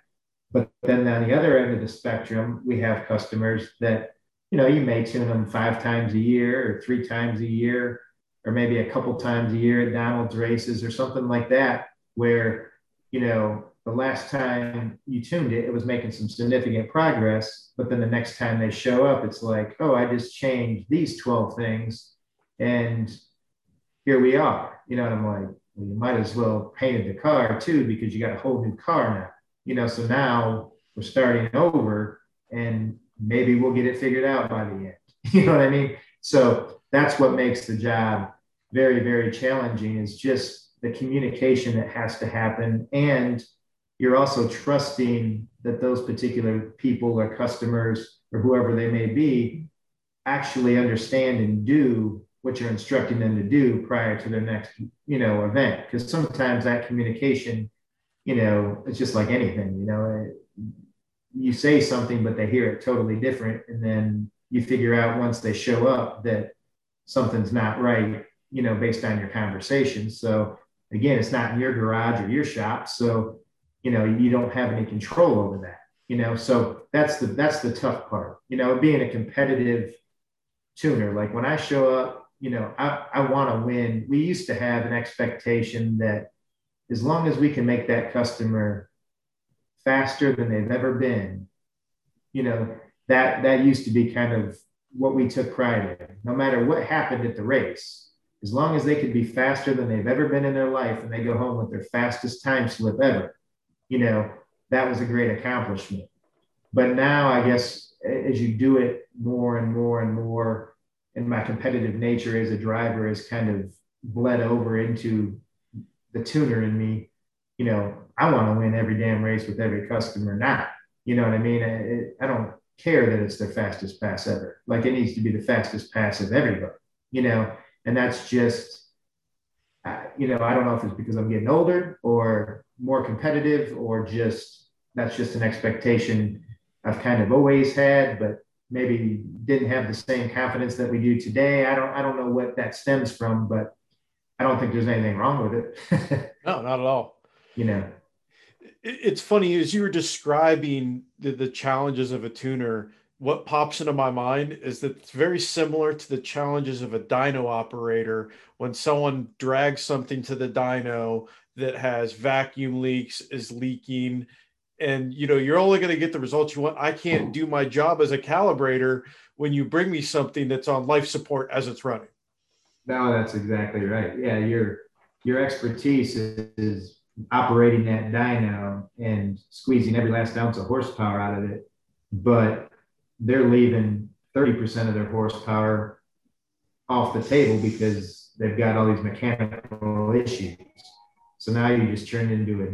But then on the other end of the spectrum we have customers that you know you may tune them five times a year or three times a year or maybe a couple times a year at donald's races or something like that where you know the last time you tuned it, it was making some significant progress. But then the next time they show up, it's like, oh, I just changed these 12 things and here we are. You know, and I'm like, well, you might as well painted the car too because you got a whole new car now. You know, so now we're starting over and maybe we'll get it figured out by the end. (laughs) You know what I mean? So that's what makes the job very, very challenging is just the communication that has to happen and you're also trusting that those particular people or customers or whoever they may be actually understand and do what you're instructing them to do prior to their next you know event. Because sometimes that communication you know it's just like anything you know you say something but they hear it totally different. And then you figure out once they show up that something's not right you know based on your conversation. So again it's not in your garage or your shop. So you know you don't have any control over that you know? So that's the that's the tough part you know being a competitive tuner. Like when i show up you know i, I want to win. We used to have an expectation that as long as we can make that customer faster than they've ever been you know that that used to be kind of what we took pride in no matter what happened at the race. As long as they could be faster than they've ever been in their life and they go home with their fastest time slip ever you know, that was a great accomplishment. But now, I guess, as you do it more and more and more, and my competitive nature as a driver is kind of bled over into the tuner in me. You know, I want to win every damn race with every customer now. You know what I mean? It, I don't care that it's their fastest pass ever. Like it needs to be the fastest pass of everybody, you know? And that's just, you know, I don't know if it's because I'm getting older or more competitive or just that's just an expectation I've kind of always had, but maybe didn't have the same confidence that we do today. I don't I don't know what that stems from, but I don't think there's anything wrong with it. (laughs) no, not at all. You know, it's funny as you were describing the, the challenges of a tuner. What pops into my mind is that it's very similar to the challenges of a dyno operator when someone drags something to the dyno that has vacuum leaks is leaking and you know you're only going to get the results you want. I can't do my job as a calibrator when you bring me something that's on life support as it's running. No that's exactly right. Yeah your your expertise is, is operating that dyno and squeezing every last ounce of horsepower out of it. But they're leaving 30% of their horsepower off the table because they've got all these mechanical issues So now you just turn into a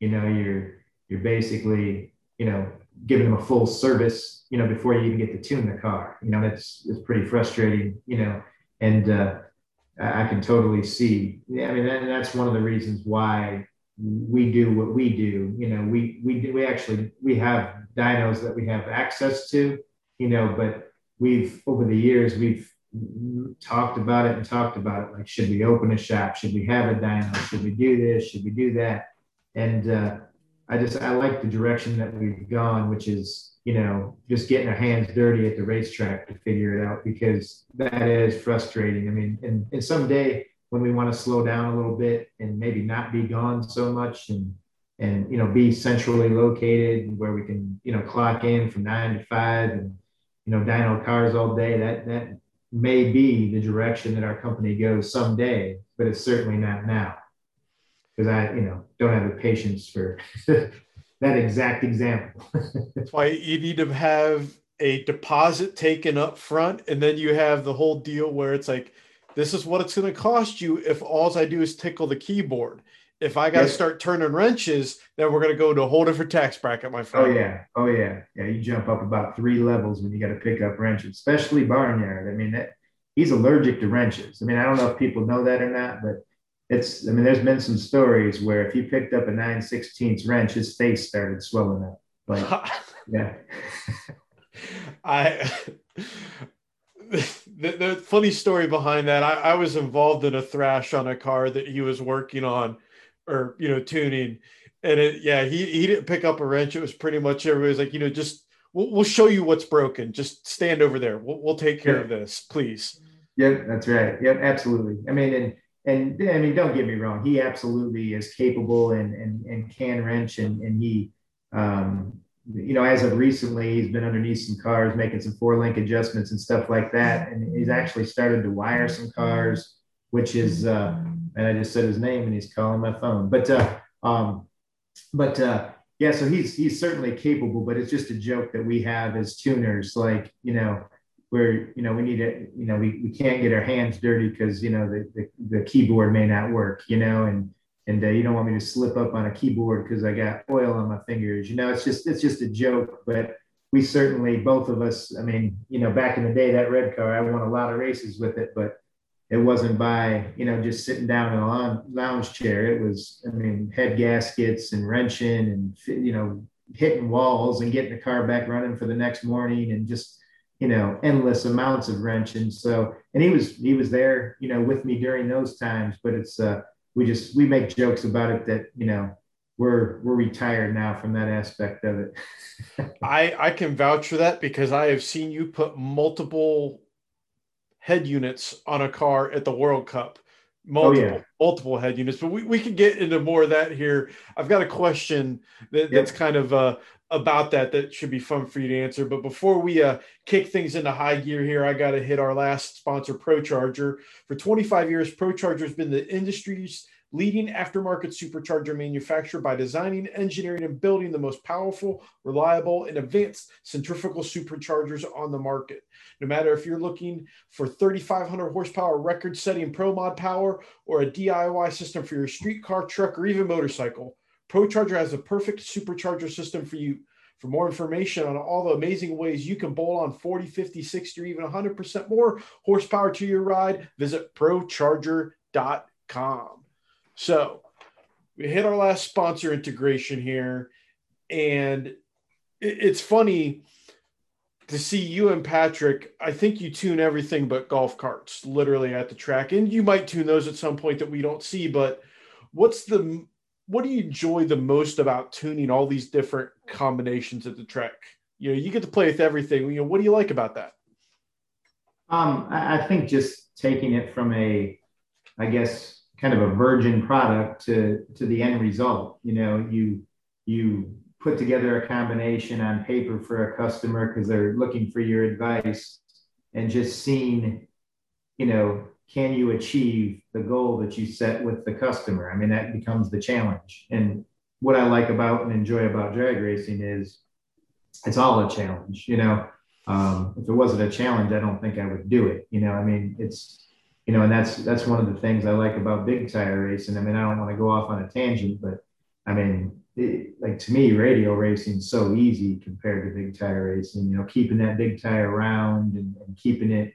You know, you're you're basically, you know, giving them a full service, you know, before you even get to tune the car. You know, that's it's pretty frustrating, you know, and uh, I can totally see. Yeah, I mean, that, that's one of the reasons why we do what we do. You know, we we do, we actually we have dynos that we have access to, you know, but we've over the years we've talked about it and talked about it. Like, should we open a shop? Should we have a dyno? Should we do this? Should we do that? And uh, I just I like the direction that we've gone, which is you know just getting our hands dirty at the racetrack to figure it out because that is frustrating. I mean, and, and someday when we want to slow down a little bit and maybe not be gone so much and and you know be centrally located where we can you know clock in from nine to five and you know dyno cars all day that that may be the direction that our company goes someday but it's certainly not now. Because i you know don't have the patience for (laughs) that exact example. (laughs) That's why you need to have a deposit taken up front and then you have the whole deal where it's like this is what it's going to cost you if all I do is tickle the keyboard. If I got to start turning wrenches, then we're going to go to a whole different tax bracket, my friend. Oh yeah, oh yeah, yeah. You jump up about three levels when you got to pick up wrenches, especially barnyard. I mean, that, he's allergic to wrenches. I mean, I don't know if people know that or not, but it's. I mean, there's been some stories where if he picked up a nine sixteenths wrench, his face started swelling up. Like, (laughs) yeah. I the, the, funny story behind that, I, I, was involved in a thrash on a car that he was working on or, you know, tuning. And it, yeah, he, he didn't pick up a wrench. It was pretty much everybody's like, you know, just we'll, we'll show you what's broken. Just stand over there. We'll, we'll take care yeah. of this, please. Yep, that's right. Yep, absolutely. I mean, and and I mean, don't get me wrong. He absolutely is capable and and, and can wrench and and he um, you know, as of recently, he's been underneath some cars, making some four link adjustments and stuff like that. And he's actually started to wire some cars, which is, uh, and I just said his name and he's calling my phone. But, uh, um, but, uh, yeah, so he's, he's certainly capable, but it's just a joke that we have as tuners, like, you know, where, you know, we need to, you know, we, we can't get our hands dirty because, you know, the, the, the keyboard may not work, you know, and, and uh, you don't want me to slip up on a keyboard because I got oil on my fingers. You know, it's just it's just a joke, but we certainly both of us. I mean, you know, back in the day, that red car, I won a lot of races with it, but it wasn't by you know just sitting down in a lounge chair. It was, I mean, head gaskets and wrenching and you know hitting walls and getting the car back running for the next morning and just you know endless amounts of wrenching. So and he was he was there you know with me during those times, but it's uh we just we make jokes about it that you know we're we're retired now from that aspect of it. (laughs) I I can vouch for that because I have seen you put multiple head units on a car at the World Cup. Multiple, oh, yeah. multiple head units, but we, we can get into more of that here. I've got a question that, that's kind of uh, about that that should be fun for you to answer. But before we uh, kick things into high gear here, I got to hit our last sponsor, ProCharger. For 25 years, ProCharger has been the industry's leading aftermarket supercharger manufacturer by designing, engineering, and building the most powerful, reliable, and advanced centrifugal superchargers on the market. No matter if you're looking for 3,500 horsepower record setting pro mod power or a DIY system for your street car, truck, or even motorcycle, ProCharger has a perfect supercharger system for you. For more information on all the amazing ways you can bolt on 40, 50, 60, or even 100% more horsepower to your ride, visit procharger.com. So we hit our last sponsor integration here, and it's funny to see you and Patrick. I think you tune everything but golf carts literally at the track, and you might tune those at some point that we don't see. But what's the what do you enjoy the most about tuning all these different combinations at the track? You know, you get to play with everything. You know, what do you like about that? Um, I think just taking it from a, I guess, kind of a virgin product to to the end result. You know, you you put together a combination on paper for a customer because they're looking for your advice, and just seeing, you know, can you achieve the goal that you set with the customer? I mean, that becomes the challenge. And what I like about and enjoy about drag racing is it's all a challenge. You know, um, if it wasn't a challenge, I don't think I would do it. You know, I mean, it's you know, and that's that's one of the things I like about big tire racing. I mean, I don't want to go off on a tangent, but I mean, it, like to me, radial racing is so easy compared to big tire racing. You know, keeping that big tire around and, and keeping it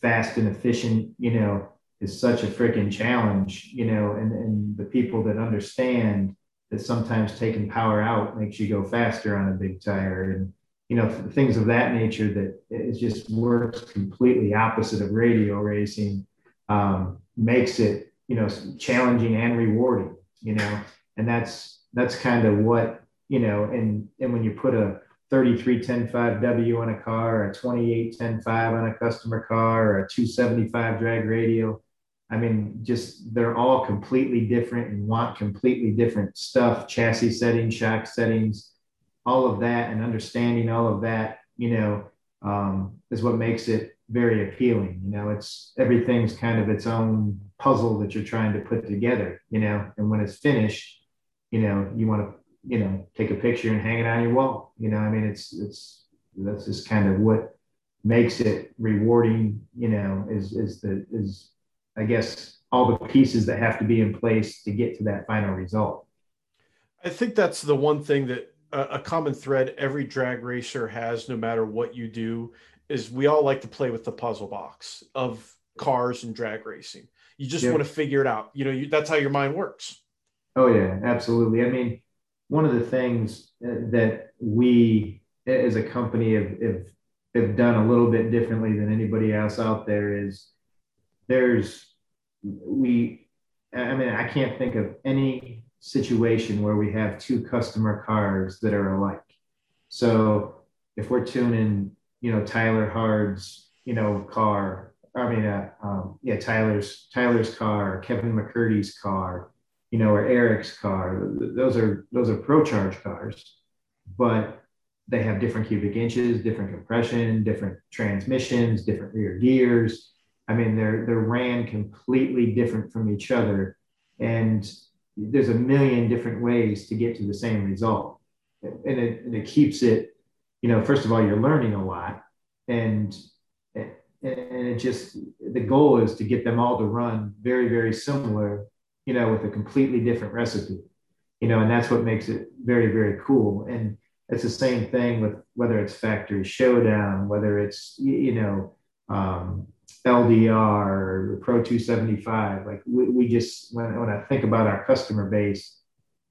fast and efficient, you know, is such a freaking challenge. You know, and and the people that understand that sometimes taking power out makes you go faster on a big tire and you know things of that nature that it just works completely opposite of radial racing um, makes it you know challenging and rewarding you know and that's that's kind of what you know and and when you put a 3310.5W on a car, or a 2810.5 on a customer car, or a 275 drag radial. I mean, just they're all completely different and want completely different stuff, chassis settings, shock settings, all of that, and understanding all of that, you know, um, is what makes it very appealing. You know, it's everything's kind of its own puzzle that you're trying to put together, you know, and when it's finished, you know, you want to, you know, take a picture and hang it on your wall. You know, I mean, it's, it's, that's just kind of what makes it rewarding, you know, is, is the, is, I guess, all the pieces that have to be in place to get to that final result. I think that's the one thing that a, common thread every drag racer has, no matter what you do, is we all like to play with the puzzle box of cars and drag racing. You just want to figure it out. You know, you, that's how your mind works. Oh yeah, absolutely. I mean, one of the things uh, that we as a company have, have, have done a little bit differently than anybody else out there is there's we I mean I can't think of any situation where we have two customer cars that are alike. So if we're tuning, you know, Tyler Hard's, you know, car, I mean, uh, um, yeah, Tyler's Tyler's car, Kevin McCurdy's car, you know, or Eric's car. Those are those are pro charge cars, but they have different cubic inches, different compression, different transmissions, different rear gears. I mean, they're they're ran completely different from each other, and there's a million different ways to get to the same result. And it, and it keeps it, you know, first of all, you're learning a lot. And, and it just, the goal is to get them all to run very, very similar, you know, with a completely different recipe, you know, and that's what makes it very, very cool. And it's the same thing with whether it's factory showdown, whether it's, you know, um, LDR Pro 275. Like we, we just, when, when I think about our customer base,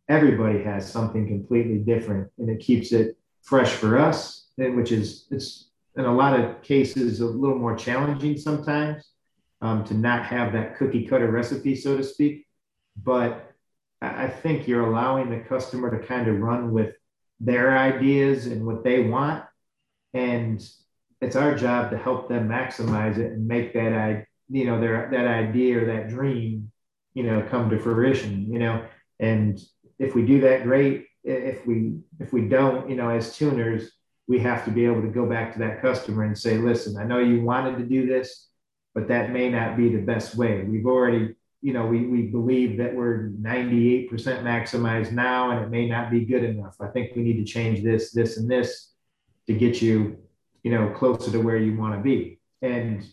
everybody has something completely different and it keeps it fresh for us, which is, it's in a lot of cases a little more challenging sometimes um, to not have that cookie cutter recipe, so to speak. But I think you're allowing the customer to kind of run with their ideas and what they want. And it's our job to help them maximize it and make that I you know their that idea or that dream you know come to fruition you know and if we do that great if we if we don't you know as tuners we have to be able to go back to that customer and say listen i know you wanted to do this but that may not be the best way we've already you know we, we believe that we're 98% maximized now and it may not be good enough i think we need to change this this and this to get you you know, closer to where you want to be. And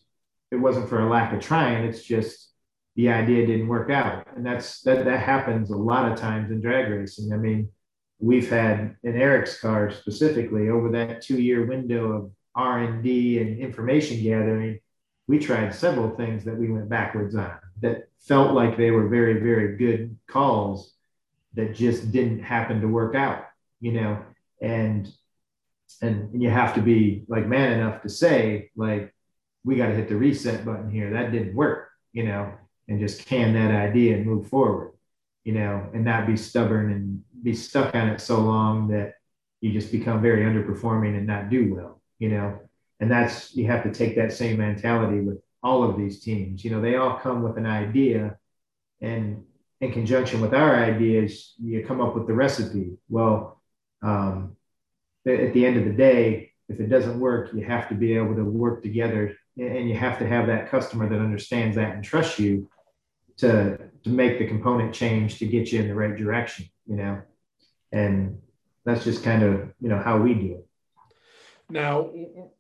it wasn't for a lack of trying. It's just the idea didn't work out. And that's that that happens a lot of times in drag racing. I mean, we've had in Eric's car specifically over that two-year window of R&D and information gathering, we tried several things that we went backwards on that felt like they were very, very good calls that just didn't happen to work out, you know. And and you have to be like man enough to say like we got to hit the reset button here that didn't work you know and just can that idea and move forward you know and not be stubborn and be stuck on it so long that you just become very underperforming and not do well you know? And that's you have to take that same mentality with all of these teams. You know they all come with an idea and in conjunction with our ideas you come up with the recipe. Well um, at the end of the day, if it doesn't work, you have to be able to work together and you have to have that customer that understands that and trusts you to to make the component change to get you in the right direction, you know. And that's just kind of, you know, how we do it. Now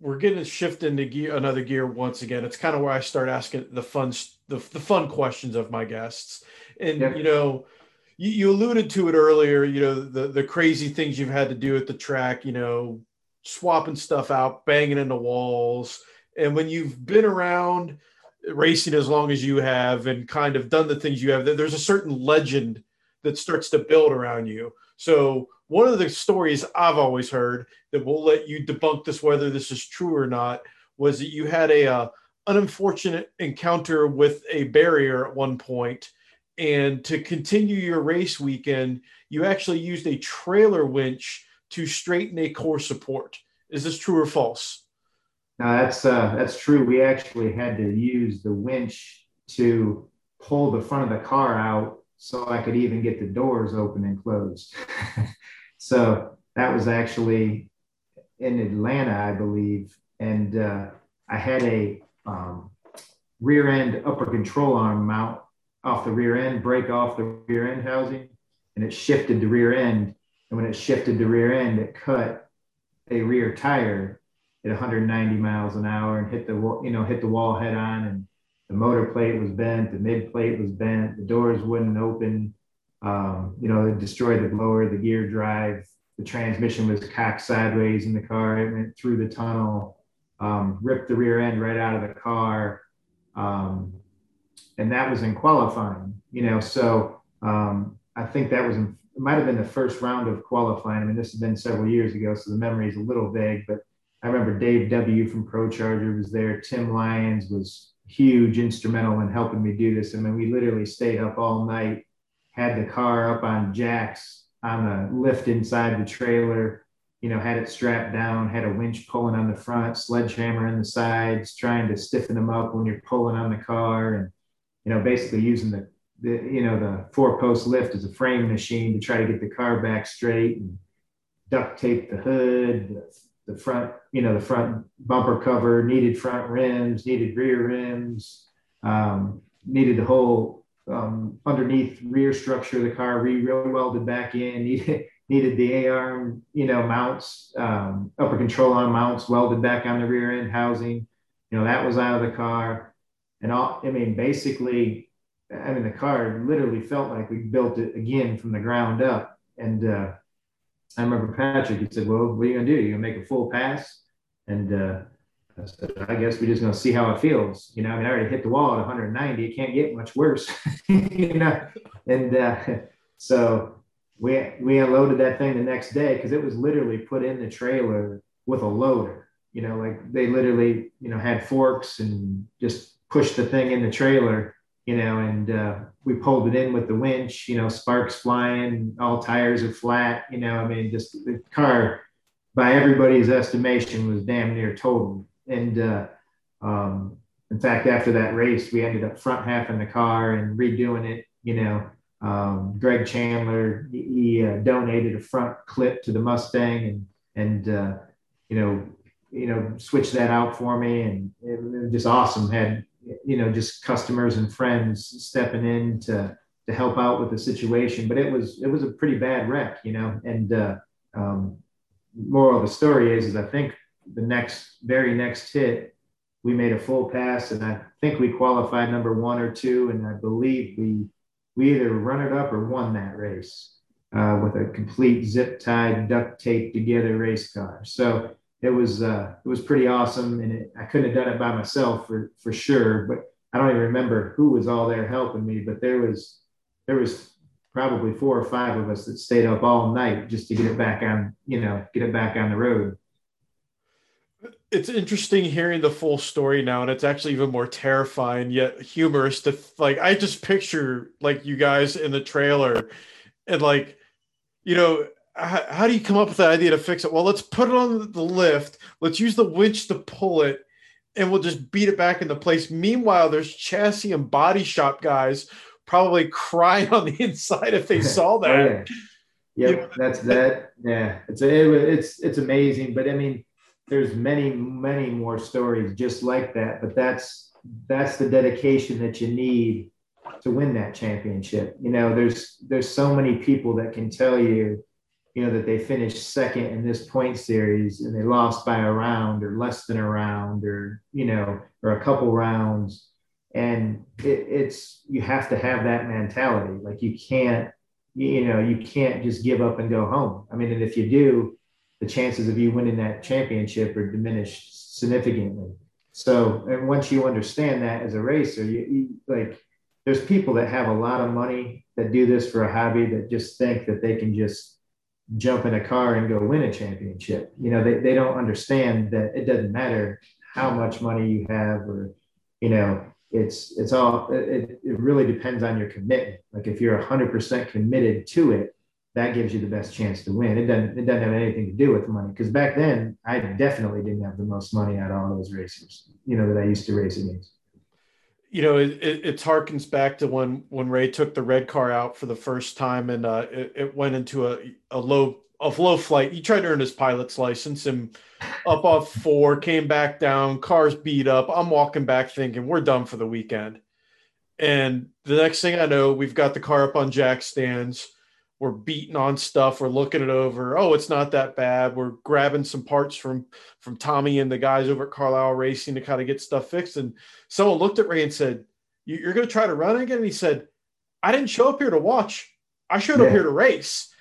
we're getting to shift into gear, another gear once again. It's kind of where I start asking the fun, the, the fun questions of my guests. And yeah. you know, you, you alluded to it earlier. You know, the the crazy things you've had to do at the track. You know, swapping stuff out, banging into walls. And when you've been around racing as long as you have and kind of done the things you have, there's a certain legend that starts to build around you. So one of the stories I've always heard that will let you debunk this whether this is true or not was that you had a uh, an unfortunate encounter with a barrier at one point and to continue your race weekend you actually used a trailer winch to straighten a core support. Is this true or false? No that's uh, that's true. We actually had to use the winch to pull the front of the car out so I could even get the doors open and closed. (laughs) so that was actually in Atlanta, I believe. And uh, I had a um, rear end upper control arm mount off the rear end, break off the rear end housing, and it shifted the rear end. And when it shifted the rear end, it cut a rear tire at 190 miles an hour and hit the you know hit the wall head on and the motor plate was bent, the mid plate was bent, the doors wouldn't open. Um, you know, it destroyed the blower, the gear drive, the transmission was cocked sideways in the car. It went through the tunnel, um, ripped the rear end right out of the car. Um, and that was in qualifying, you know. So um, I think that was, in, might have been the first round of qualifying. I mean, this has been several years ago, so the memory is a little vague, but I remember Dave W. from ProCharger was there. Tim Lyons was huge instrumental in helping me do this. I mean, we literally stayed up all night, had the car up on jacks on the lift inside the trailer, you know, had it strapped down, had a winch pulling on the front, sledgehammer in the sides, trying to stiffen them up when you're pulling on the car and, you know, basically using the, the you know, the four post lift as a frame machine to try to get the car back straight and duct tape the hood, the front, you know, the front bumper cover, needed front rims, needed rear rims, um, needed the whole um, underneath rear structure of the car re-welded back in, (laughs) needed, needed the A-arm, you know, mounts, um, upper control arm mounts welded back on the rear end housing. You know, that was out of the car. And all, I mean, basically, I mean, the car literally felt like we built it again from the ground up. And, uh, I remember Patrick, he said, Well, what are you going to do? You're going to make a full pass? And uh, I said, I guess we're just going to see how it feels. You know, I mean, I already hit the wall at 190. It can't get much worse. (laughs) you know, and uh, so we we unloaded that thing the next day because it was literally put in the trailer with a loader. You know, like they literally, you know, had forks and just pushed the thing in the trailer you know, and uh, we pulled it in with the winch, you know, sparks flying, all tires are flat, you know, I mean, just the car, by everybody's estimation, was damn near total. And uh, um, in fact, after that race, we ended up front half in the car and redoing it, you know. Um, Greg Chandler, he, uh, donated a front clip to the Mustang and, and uh, you know, you know, switched that out for me, and it, it was just awesome. Had you know just customers and friends stepping in to to help out with the situation. But it was it was a pretty bad wreck you know? And uh, um, moral of the story is is i think the next very next hit we made a full pass and i think we qualified number one or two and i believe we we either run it up or won that race uh, with a complete zip tied duct tape together race car. So it was uh, it was pretty awesome, and it, I couldn't have done it by myself for for sure. But I don't even remember who was all there helping me, but there was there was probably four or five of us that stayed up all night just to get it back on you know get it back on the road. It's interesting hearing the full story now, and it's actually even more terrifying yet humorous to like. I just picture like you guys in the trailer, and like you know how, how, do you come up with the idea to fix it? Well, let's put it on the lift. Let's use the winch to pull it, and we'll just beat it back into place. Meanwhile, there's chassis and body shop guys probably crying on the (laughs) inside if they saw (laughs) oh, that. oh, yeah. Yep, you know? that's that. Yeah, it's a, it's it's amazing. But I mean, there's many many more stories just like that. But that's that's the dedication that you need to win that championship. You know, there's there's so many people that can tell you you know, that they finished second in this point series and they lost by a round or less than a round or, you know, or a couple rounds. And it, it's, you have to have that mentality. Like you can't, you know, you can't just give up and go home. I mean, and if you do, the chances of you winning that championship are diminished significantly. So, and once you understand that as a racer, you, you like, there's people that have a lot of money that do this for a hobby that just think that they can just jump in a car and go win a championship. You know, they, they don't understand that it doesn't matter how much money you have or, you know, it's, it's all, it, it really depends on your commitment. Like if you're hundred percent committed to it, that gives you the best chance to win. It doesn't, it doesn't have anything to do with money. Cause back then I definitely didn't have the most money out of all those racers, you know, that I used to race against you know, it, it, it, harkens back to when when Ray took the red car out for the first time, and uh, it, it, went into a, a low a low flight. He tried to earn his pilot's license and up off four, came back down, cars beat up. I'm walking back thinking we're done for the weekend. And the next thing I know, we've got the car up on jack stands we're beating on stuff we're looking it over. Oh it's not that bad. We're grabbing some parts from from tommy and the guys over at carlisle racing to kind of get stuff fixed. And someone looked at ray and said you're going to try to run again? And he said i didn't show up here to watch. I showed yeah. up here to race.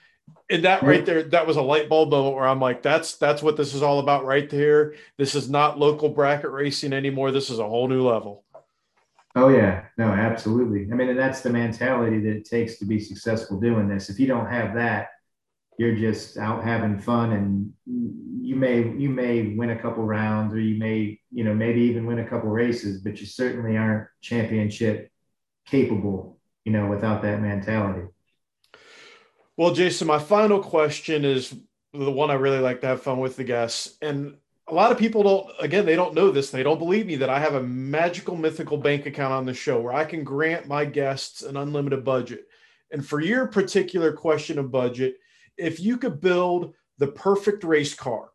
And that right there that was a light bulb moment where i'm like that's that's what this is all about right there this is not local bracket racing anymore. This is a whole new level Oh yeah, no, absolutely. I mean, and that's the mentality that it takes to be successful doing this. If you don't have that, you're just out having fun, and you may you may win a couple rounds, or you may you know maybe even win a couple races, but you certainly aren't championship capable, you know, without that mentality. Well, Jason, my final question is the one I really like to have fun with the guests, and a lot of people don't again they don't know this. They don't believe me that i have a magical mythical bank account on the show where i can grant my guests an unlimited budget. And for your particular question of budget if you could build the perfect race car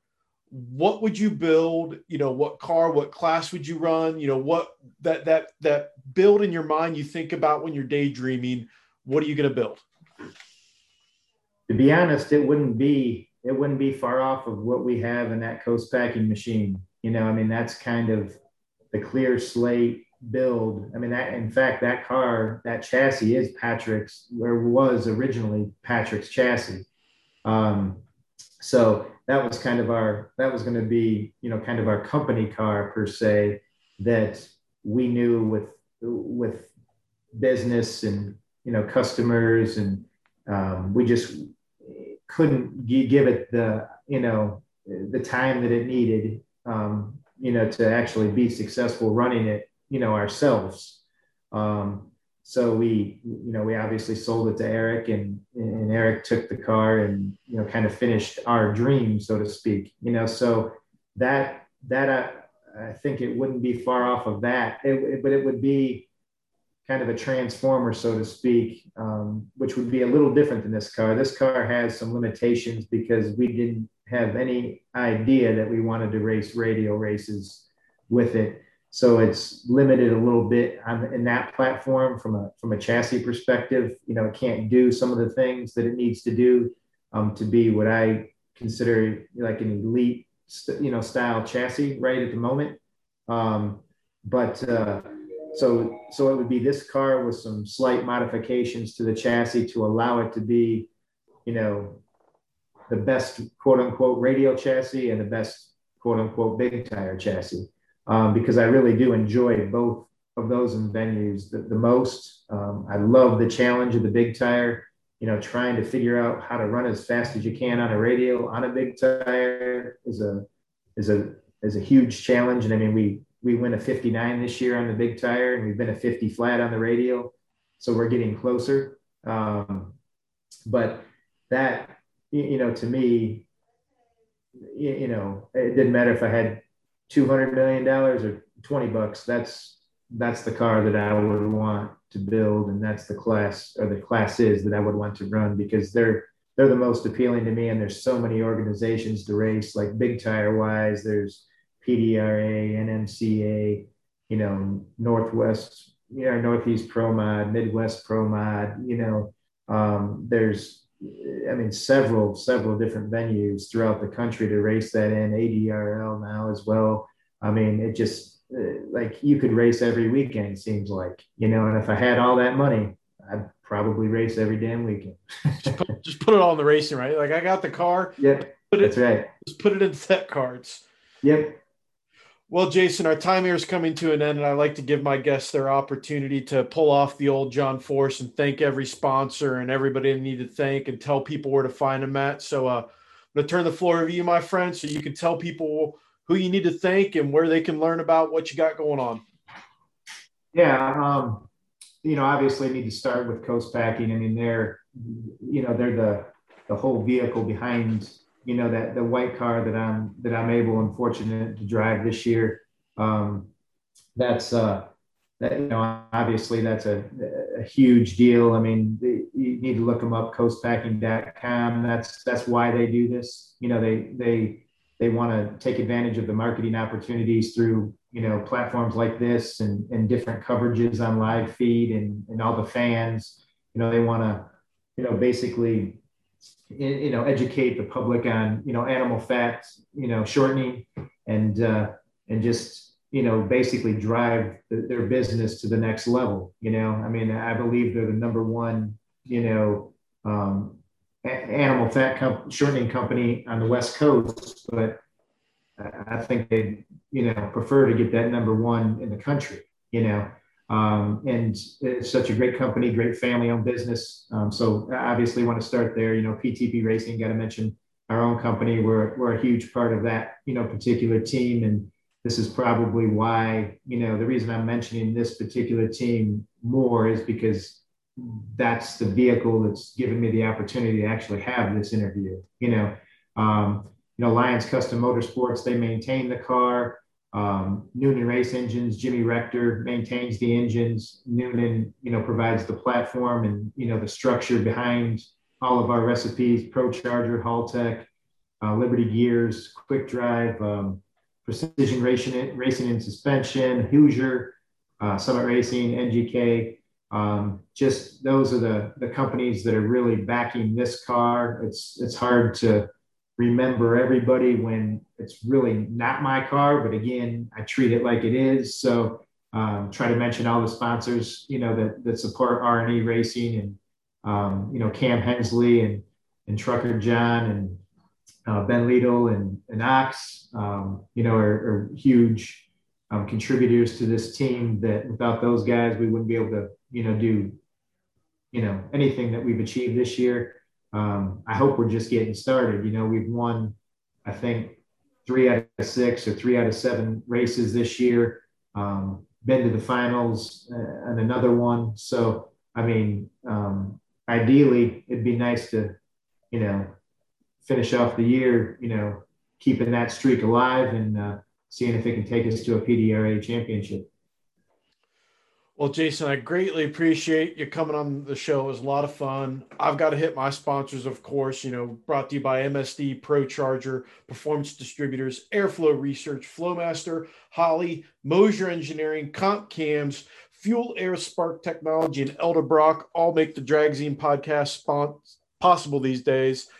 what would you build? You know what car what class would you run? You know what that that that build in your mind you think about when you're daydreaming what are you going to build? To be honest it wouldn't be it wouldn't be far off of what we have in that coast packing machine. You know, I mean, that's kind of the clear slate build. I mean, that in fact, that car, that chassis is Patrick's, or was originally Patrick's chassis. Um, so that was kind of our, that was going to be, you know, kind of our company car per se that we knew with, with business and, you know, customers and um, we just couldn't give it the you know the time that it needed um, you know to actually be successful running it you know ourselves. Um, so we you know we obviously sold it to eric and and eric took the car and you know kind of finished our dream so to speak you know. So that that I, I think it wouldn't be far off of that. It, it, but it would be kind of a transformer, so to speak, um, which would be a little different than this car. This car has some limitations because we didn't have any idea that we wanted to race radial races with it. So it's limited a little bit on in that platform from a from a chassis perspective. You know, it can't do some of the things that it needs to do um, to be what I consider like an elite, you know, style chassis right at the moment. Um, but uh, so, so it would be this car with some slight modifications to the chassis to allow it to be, you know, the best quote unquote radial chassis and the best quote unquote big tire chassis. Um, because I really do enjoy both of those in venues the, the most. Um, I love the challenge of the big tire, you know, trying to figure out how to run as fast as you can on a radial on a big tire is a, is a, is a huge challenge. And I mean, we, we went a 59 this year on the big tire and we've been a 50 flat on the radial so we're getting closer. Um, but that you know to me you know it didn't matter if i had 200 million dollars or 20 bucks. That's that's the car that i would want to build and that's the class or the classes that i would want to run because they're they're the most appealing to me and there's so many organizations to race like big tire wise there's PDRA, NMCA, you know, Northwest, you know, Northeast Pro Mod, Midwest Pro Mod, you know, um, there's I mean, several, several different venues throughout the country to race that in ADRL now as well. I mean, it just uh, like you could race every weekend, seems like, you know, and if I had all that money, I'd probably race every damn weekend. just, put, just, put, it on the racing, right? Like I got the car. Yep. Put it, that's right. Just put it in set cards. Yep. Well, Jason, our time here is coming to an end, and I like to give my guests their opportunity to pull off the old John Force and thank every sponsor and everybody they need to thank and tell people where to find them at. So uh, I'm going to turn the floor over to you, my friend, so you can tell people who you need to thank and where they can learn about what you got going on. Yeah, um, you know, obviously need to start with Coast Packing. I mean, they're, you know, they're the the whole vehicle behind you know that the white car that I'm that I'm able and fortunate to drive this year. Um, that's uh, that you know obviously that's a, a huge deal. I mean, the, you need to look them up, coastpacking.com. That's that's why they do this. You know, they they they want to take advantage of the marketing opportunities through you know platforms like this and, and different coverages on live feed and, and all the fans you know they want to you know basically you know educate the public on you know animal fats you know shortening and uh, and just you know basically drive the, their business to the next level you know? I mean i believe they're the number one you know um, animal fat comp- shortening company on the west coast but i think they you know prefer to get that number one in the country you know um, and it's such a great company, great family owned business. Um, so obviously want to start there, you know, PTP Racing, got to mention our own company. We're, we're a huge part of that, you know, particular team. And this is probably why, you know, the reason I'm mentioning this particular team more is because that's the vehicle that's given me the opportunity to actually have this interview, you know, um, you know, Lions Custom Motorsports, they maintain the car. Um, Noonan Race Engines, Jimmy Rector maintains the engines. Noonan, you know, provides the platform and you know the structure behind all of our recipes. ProCharger, Haltech, uh, Liberty Gears, Quick Drive, um, Precision Racing, Racing and Suspension, Hoosier, uh, Summit Racing, NGK. Um, just those are the the companies that are really backing this car. It's it's hard to remember everybody when it's really not my car, but again, I treat it like it is. So um, try to mention all the sponsors, you know, that, that support R&E racing and, um, you know, Cam Hensley and, and Trucker John and uh, Ben Lidl and, and Ox, um, you know, are, are huge um, contributors to this team that without those guys, we wouldn't be able to, you know, do, you know, anything that we've achieved this year um, I hope we're just getting started. You know, we've won, I think, three out of six or three out of seven races this year. Um, been to the finals uh, and another one. So, I mean, um, ideally, it'd be nice to, you know, finish off the year, you know, keeping that streak alive and uh, seeing if it can take us to a PDRA championship. Well, Jason, I greatly appreciate you coming on the show. It was a lot of fun. I've got to hit my sponsors, of course, you know, brought to you by MSD, ProCharger, Performance Distributors, Airflow Research, Flowmaster, Holley, Moser Engineering, Comp Cams, Fuel Air Spark Technology, and Edelbrock all make the Dragzine podcast possible these days.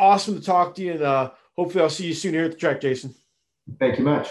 Awesome to talk to you, and uh, hopefully I'll see you soon here at the track, Jason. Thank you much.